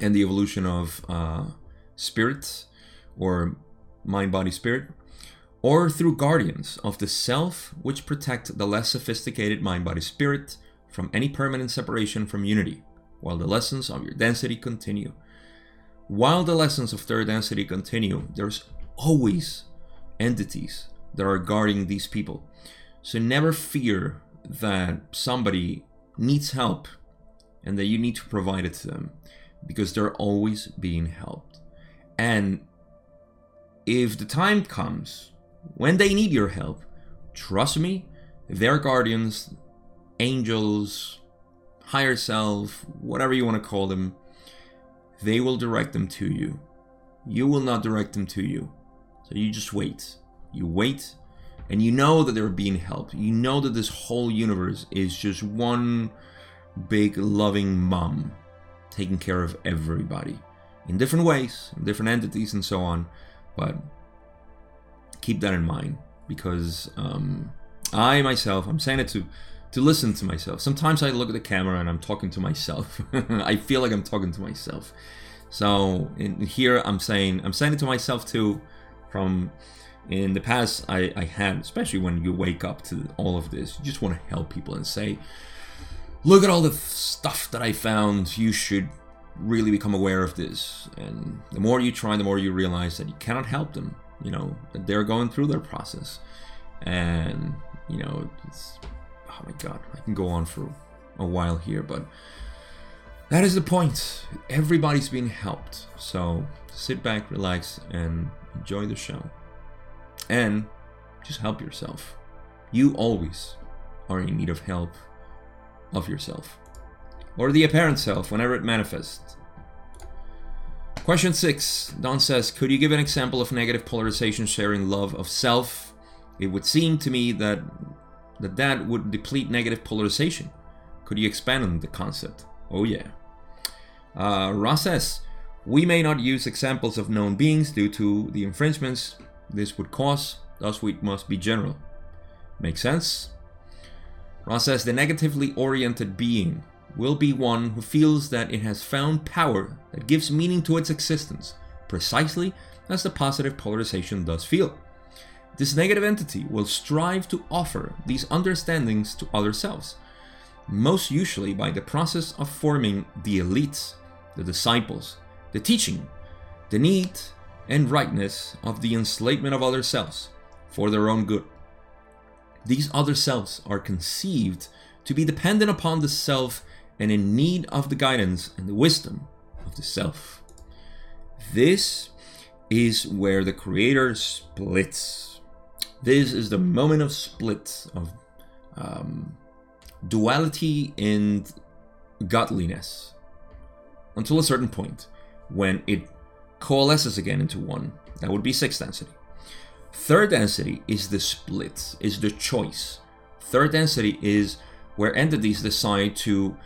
A: and the evolution of uh, spirit or mind, body, spirit, or through guardians of the self which protect the less sophisticated mind, body, spirit from any permanent separation from unity, while the lessons of your density continue. While the lessons of third density continue, there's always entities that are guarding these people. So never fear that somebody needs help and that you need to provide it to them because they're always being helped. And if the time comes when they need your help, trust me, their guardians, angels, higher self, whatever you want to call them, they will direct them to you. You will not direct them to you. So you just wait. You wait, and you know that they're being helped. You know that this whole universe is just one big loving mom taking care of everybody in different ways, in different entities, and so on. But keep that in mind because um, I myself, I'm saying it to to listen to myself. Sometimes I look at the camera and I'm talking to myself. I feel like I'm talking to myself. So in here I'm saying I'm saying it to myself too. From in the past, I, I had, especially when you wake up to all of this, you just want to help people and say, "Look at all the stuff that I found. You should really become aware of this." And the more you try, the more you realize that you cannot help them. You know they're going through their process, and you know it's oh my god, I can go on for a while here, but that is the point. Everybody's being helped. So sit back, relax, and enjoy the show. And just help yourself. You always are in need of help of yourself. Or the apparent self whenever it manifests. Question six Don says, Could you give an example of negative polarization sharing love of self? It would seem to me that that that would deplete negative polarization. Could you expand on the concept? Oh, yeah. Uh, Ra says, We may not use examples of known beings due to the infringements this would cause, thus, we must be general. Makes sense? Ra says, The negatively oriented being will be one who feels that it has found power that gives meaning to its existence, precisely as the positive polarization does feel. This negative entity will strive to offer these understandings to other selves, most usually by the process of forming the elites, the disciples, the teaching, the need and rightness of the enslavement of other selves for their own good. These other selves are conceived to be dependent upon the self and in need of the guidance and the wisdom of the self. This is where the Creator splits this is the moment of split, of um, duality and godliness until a certain point when it coalesces again into one. That would be sixth density. Third density is the split, is the choice. Third density is where entities decide to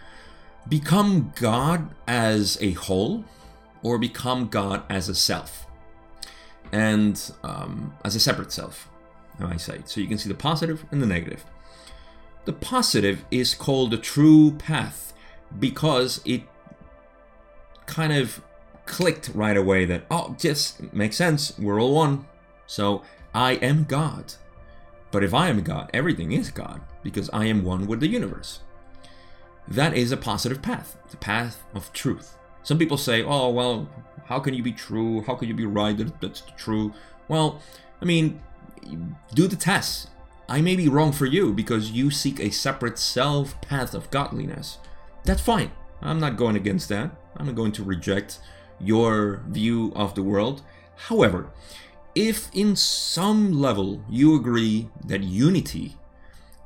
A: become God as a whole or become God as a self and um, as a separate self eyesight. So you can see the positive and the negative. The positive is called the true path because it kind of clicked right away that, oh, just makes sense. We're all one. So I am God. But if I am God, everything is God because I am one with the universe. That is a positive path, the path of truth. Some people say, oh, well, how can you be true? How can you be right that that's true? Well, I mean, do the test. I may be wrong for you because you seek a separate self path of godliness. That's fine. I'm not going against that. I'm not going to reject your view of the world. However, if in some level you agree that unity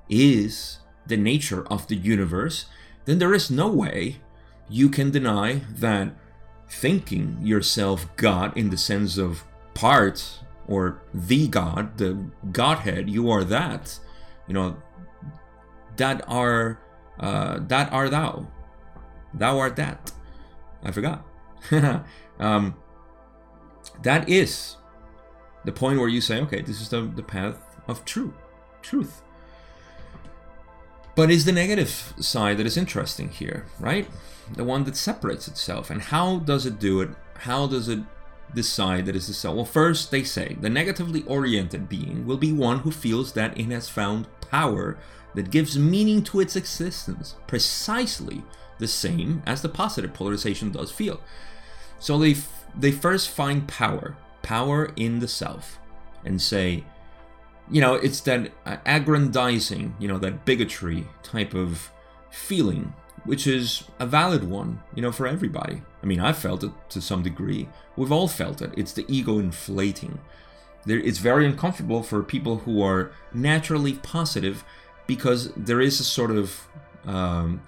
A: is the nature of the universe, then there is no way you can deny that thinking yourself God in the sense of part or the God, the Godhead, you are that. You know, that are uh, that are thou. Thou art that. I forgot. um, that is the point where you say, okay, this is the, the path of true truth. But is the negative side that is interesting here, right? The one that separates itself. And how does it do it? How does it decide that it's the self? Well, first they say the negatively oriented being will be one who feels that it has found power that gives meaning to its existence, precisely the same as the positive polarization does feel. So they f- they first find power, power in the self, and say, you know, it's that aggrandizing, you know, that bigotry type of feeling, which is a valid one, you know, for everybody. I mean, I've felt it to some degree. We've all felt it. It's the ego inflating. There, it's very uncomfortable for people who are naturally positive because there is a sort of um,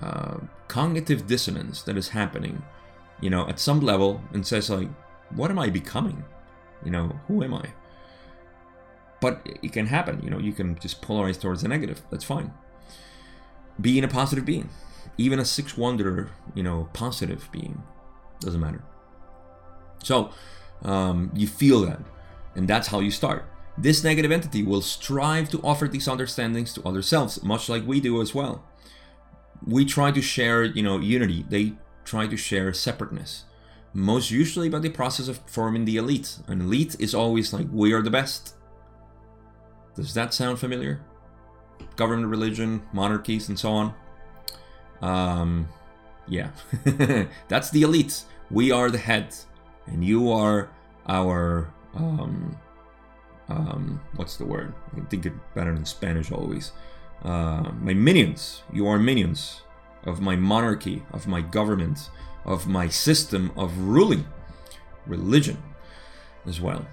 A: uh, cognitive dissonance that is happening, you know, at some level and says, like, what am I becoming? You know, who am I? But it can happen. You know, you can just polarize towards the negative. That's fine. Being a positive being, even a six wonder, you know, positive being, doesn't matter. So um, you feel that, and that's how you start. This negative entity will strive to offer these understandings to other selves, much like we do as well. We try to share, you know, unity. They try to share separateness. Most usually by the process of forming the elite. An elite is always like, we are the best. Does that sound familiar? Government, religion, monarchies, and so on. Um, yeah, that's the elite. We are the head, and you are our um, um, what's the word? I think it better in Spanish always. Uh, my minions. You are minions of my monarchy, of my government, of my system of ruling, religion, as well.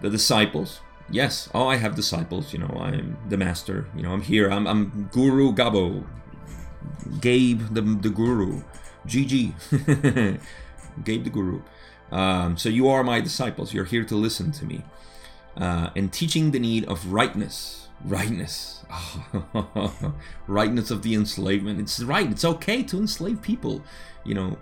A: The disciples yes, oh, I have disciples. You know, I'm the master. You know, I'm here. I'm, I'm Guru Gabo, Gabe the, the Guru, GG, Gabe the Guru. Um, so you are my disciples. You're here to listen to me. Uh, and teaching the need of rightness. Rightness. Rightness of the enslavement. It's right. It's okay to enslave people. You know,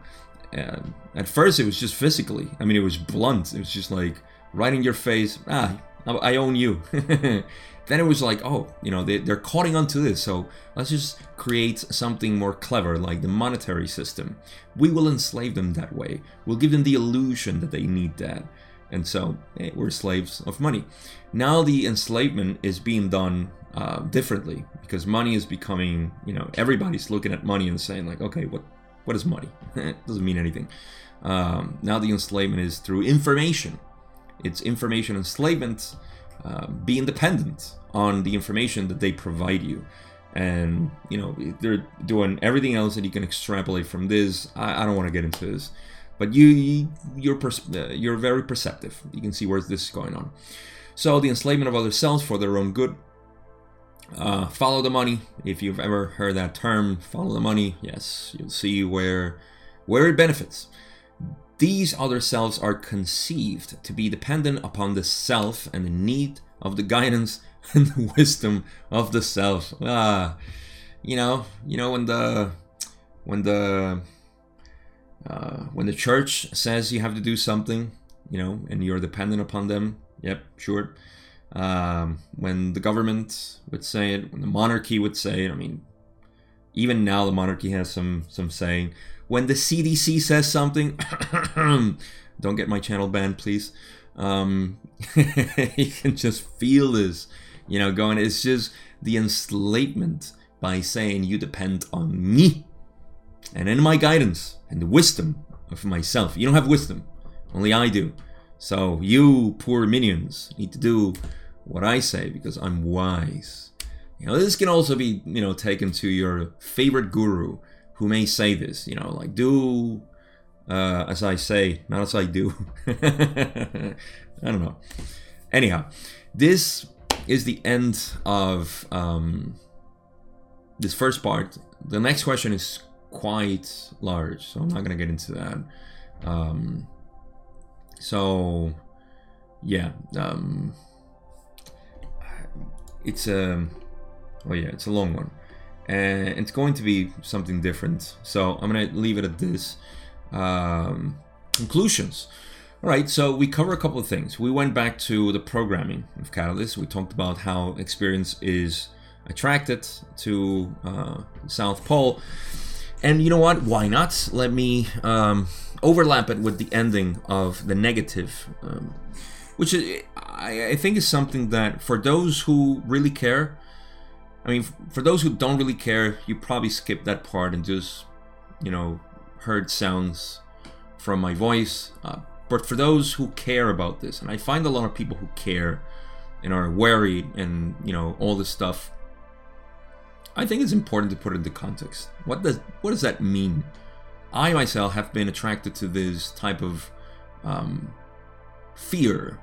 A: uh, at first it was just physically. I mean, it was blunt. It was just like right in your face. Ah, I own you. then it was like, oh, you know, they, they're caught onto this, so let's just create something more clever, like the monetary system. We will enslave them that way. We'll give them the illusion that they need that. And so hey, we're slaves of money. Now the enslavement is being done uh, differently because money is becoming, you know, everybody's looking at money and saying, like, okay, what, what is money? it doesn't mean anything. Um, now the enslavement is through information it's information enslavement, uh, being dependent on the information that they provide you. And, you know, they're doing everything else that you can extrapolate from this. I, I don't want to get into this. But you, you you're pers- uh, you're very perceptive. You can see where this is going on. So the enslavement of other selves for their own good. Uh, follow the money. If you've ever heard that term, follow the money. Yes, you'll see where where it benefits. These other selves are conceived to be dependent upon the self and the need of the guidance and the wisdom of the self. Ah, you know, you know when the when the uh, when the church says you have to do something, you know, and you're dependent upon them. Yep, sure. Um, when the government would say it, when the monarchy would say it. I mean, even now the monarchy has some some saying when the CDC says something, don't get my channel banned, please. Um, you can just feel this, you know, going. It's just the enslavement by saying you depend on me and in my guidance and the wisdom of myself. You don't have wisdom, only I do. So you poor minions need to do what I say because I'm wise. You know, this can also be, you know, taken to your favorite guru who may say this, you know, like do uh, as I say, not as I do. I don't know. Anyhow, this is the end of um, this first part. The next question is quite large, so I'm not gonna get into that. Um, so, yeah, um, it's a oh yeah, it's a long one. and it's going to be something different. So I'm gonna leave it at this. Um, conclusions. All right, so we cover a couple of things. We went back to the programming of Catalyst. We talked about how experience is attracted to uh, South Pole. And you know what? Why not? Let me um, overlap it with the ending of the negative, um, which is, I, I think is something that for those who really care, I mean, for those who don't really care, you probably skip that part and just, you know, heard sounds from my voice. Uh, but for those who care about this, and I find a lot of people who care and are worried and you know all this stuff, I think it's important to put it into context. What does what does that mean? I myself have been attracted to this type of um, fear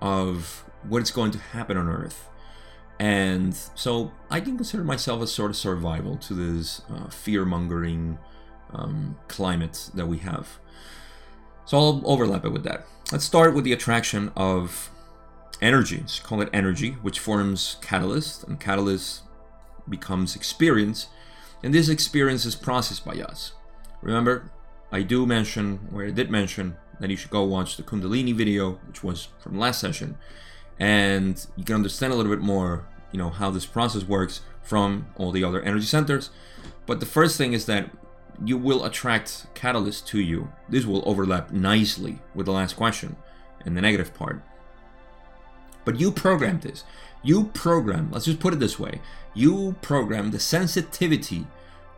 A: of what's going to happen on Earth. And so I can consider myself a sort of survival to this uh, fear mongering um, climate that we have. So I'll overlap it with that. Let's start with the attraction of energy. Let's call it energy, which forms catalyst, and catalyst becomes experience, and this experience is processed by us. Remember, I do mention, or I did mention, that you should go watch the Kundalini video, which was from last session, and you can understand a little bit more, you know, how this process works from all the other energy centers. But the first thing is that you will attract catalysts to you. This will overlap nicely with the last question and the negative part. But you program this. You program, let's just put it this way you program the sensitivity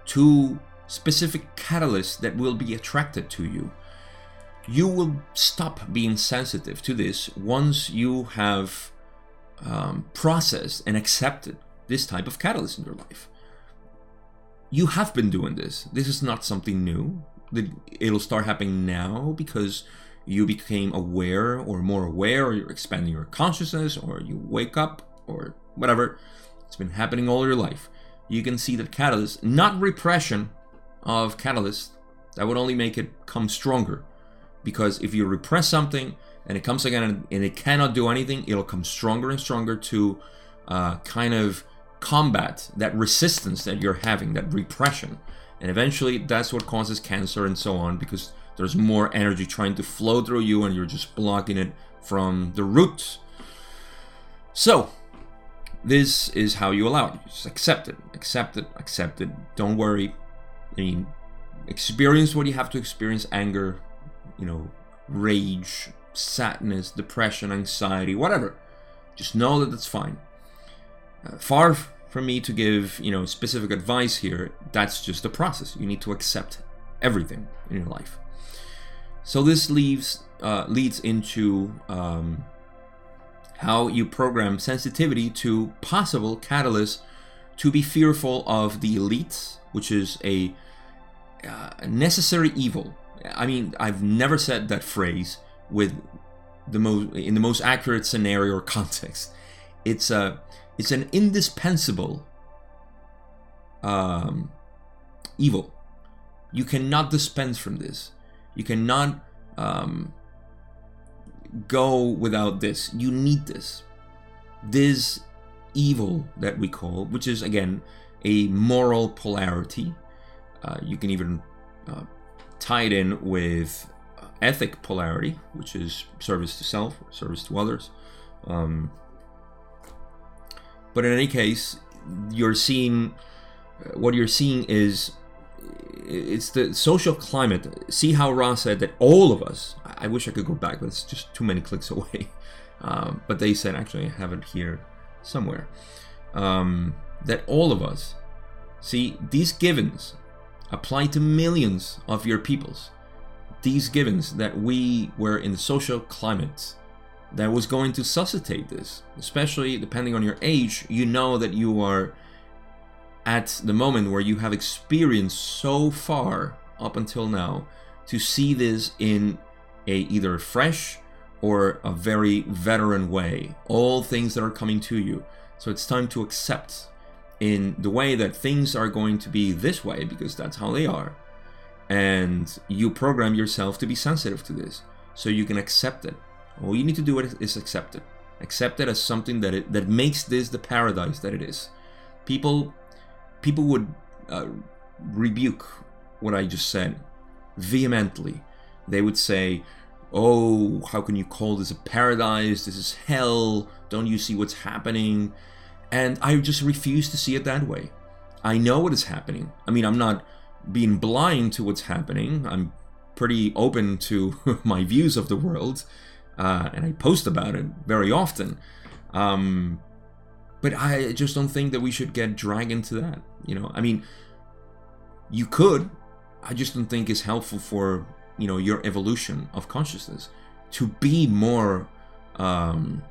A: to specific catalysts that will be attracted to you. You will stop being sensitive to this once you have um, processed and accepted this type of catalyst in your life you have been doing this. This is not something new. It'll start happening now because you became aware or more aware, or you're expanding your consciousness, or you wake up, or whatever. It's been happening all your life. You can see that catalyst, not repression of catalyst, that would only make it come stronger. Because if you repress something and it comes again and it cannot do anything, it'll come stronger and stronger to uh, kind of combat that resistance that you're having, that repression. And eventually that's what causes cancer and so on because there's more energy trying to flow through you and you're just blocking it from the root. So, this is how you allow it. just accept it, accept it, accept it. Don't worry. I mean, experience what you have to experience anger, you know, rage, sadness, depression, anxiety, whatever. Just know that it's fine. Uh, far from me to give, you know, specific advice here. That's just a process. You need to accept everything in your life. So this leaves uh, leads into um, how you program sensitivity to possible catalysts to be fearful of the elite, which is a uh, necessary evil. I mean, I've never said that phrase with the most in the most accurate scenario or context. It's a it's an indispensable um, evil. You cannot dispense from this. You cannot um, go without this. You need this. This evil that we call, which is again a moral polarity. Uh, you can even uh, tie it in with ethic polarity, which is service to self, or service to others. Um, but in any case, you're seeing what you're seeing is it's the social climate. See how Ra's said that all of us. I wish I could go back, but it's just too many clicks away. Um, but they said actually, I have it here somewhere. Um, that all of us see these givens apply to millions of your peoples. These givens that we were in the social climate that was going to suscitate this. Especially depending on your age, you know that you are at the moment where you have experienced so far up until now to see this in a either fresh or a very veteran way. All things that are coming to you. So it's time to accept in the way that things are going to be this way because that's how they are. And you program yourself to be sensitive to this so you can accept it all you need to do is accept it. Accept it as something that it, that makes this the paradise that it is. People people would uh, rebuke what I just said vehemently. They would say, Oh, how can you call this a paradise? This is hell. Don't you see what's happening? And I just refuse to see it that way. I know what is happening. I mean, I'm not being blind to what's happening. I'm pretty open to my views of the world, uh, and I post about it very often. Um, but I just don't think that we should get dragged into that. You know, I mean, you could. I just don't think it's helpful for you know your evolution of consciousness to be more um,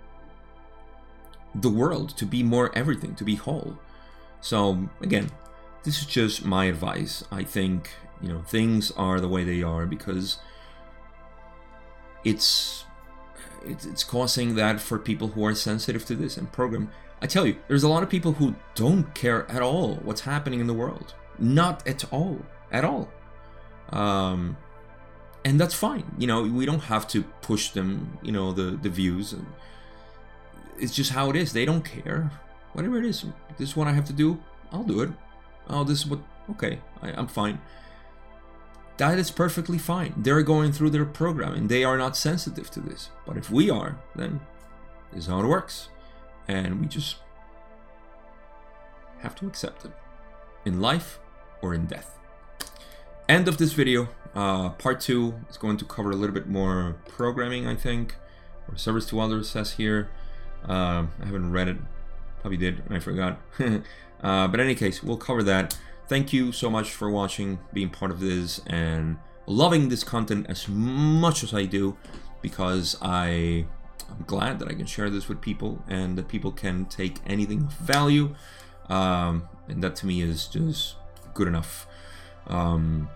A: the world, to be more everything, to be whole. So again, this is just my advice. I think you know things are the way they are because it's it's, it's causing that for people who are sensitive to this and program. I tell you, there's a lot of people who don't care at all what's happening in the world. Not at all. At all. Um, and that's fine. You know, we don't have to push them, you know, the, the views. It's just how it is. They don't care. Whatever it is, this is what I have to do. I'll do it. Oh, this is what. Okay, I, I'm fine. That is perfectly fine. They're going through their programming. They are not sensitive to this. But if we are, then this is how it works. And we just have to accept it. In life or in death. End of this video. Uh, part two is going to cover a little bit more programming, I think, or service to others says here. Uh, I haven't read it. Probably did, and I forgot. uh, but in any case, we'll cover that. Thank you so much for watching, being part of this, and loving this content as much as I do, because I I'm glad that I can share this with people and that people can take anything of value. Um, and that to me is just good enough. Um,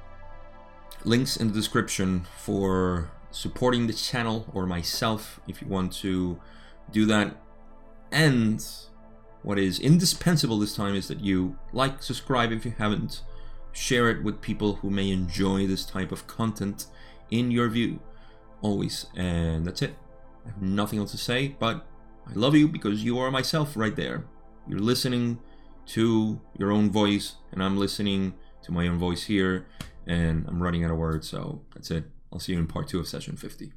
A: links in the description for supporting the channel or myself if you want to do that. And what is indispensable this time is that you like, subscribe if you haven't, share it with people who may enjoy this type of content in your view, always. And that's it. I have nothing else to say, but I love you because you are myself right there. You're listening to your own voice, and I'm listening to my own voice here, and I'm running out of words, so that's it. I'll see you in part two of session 50.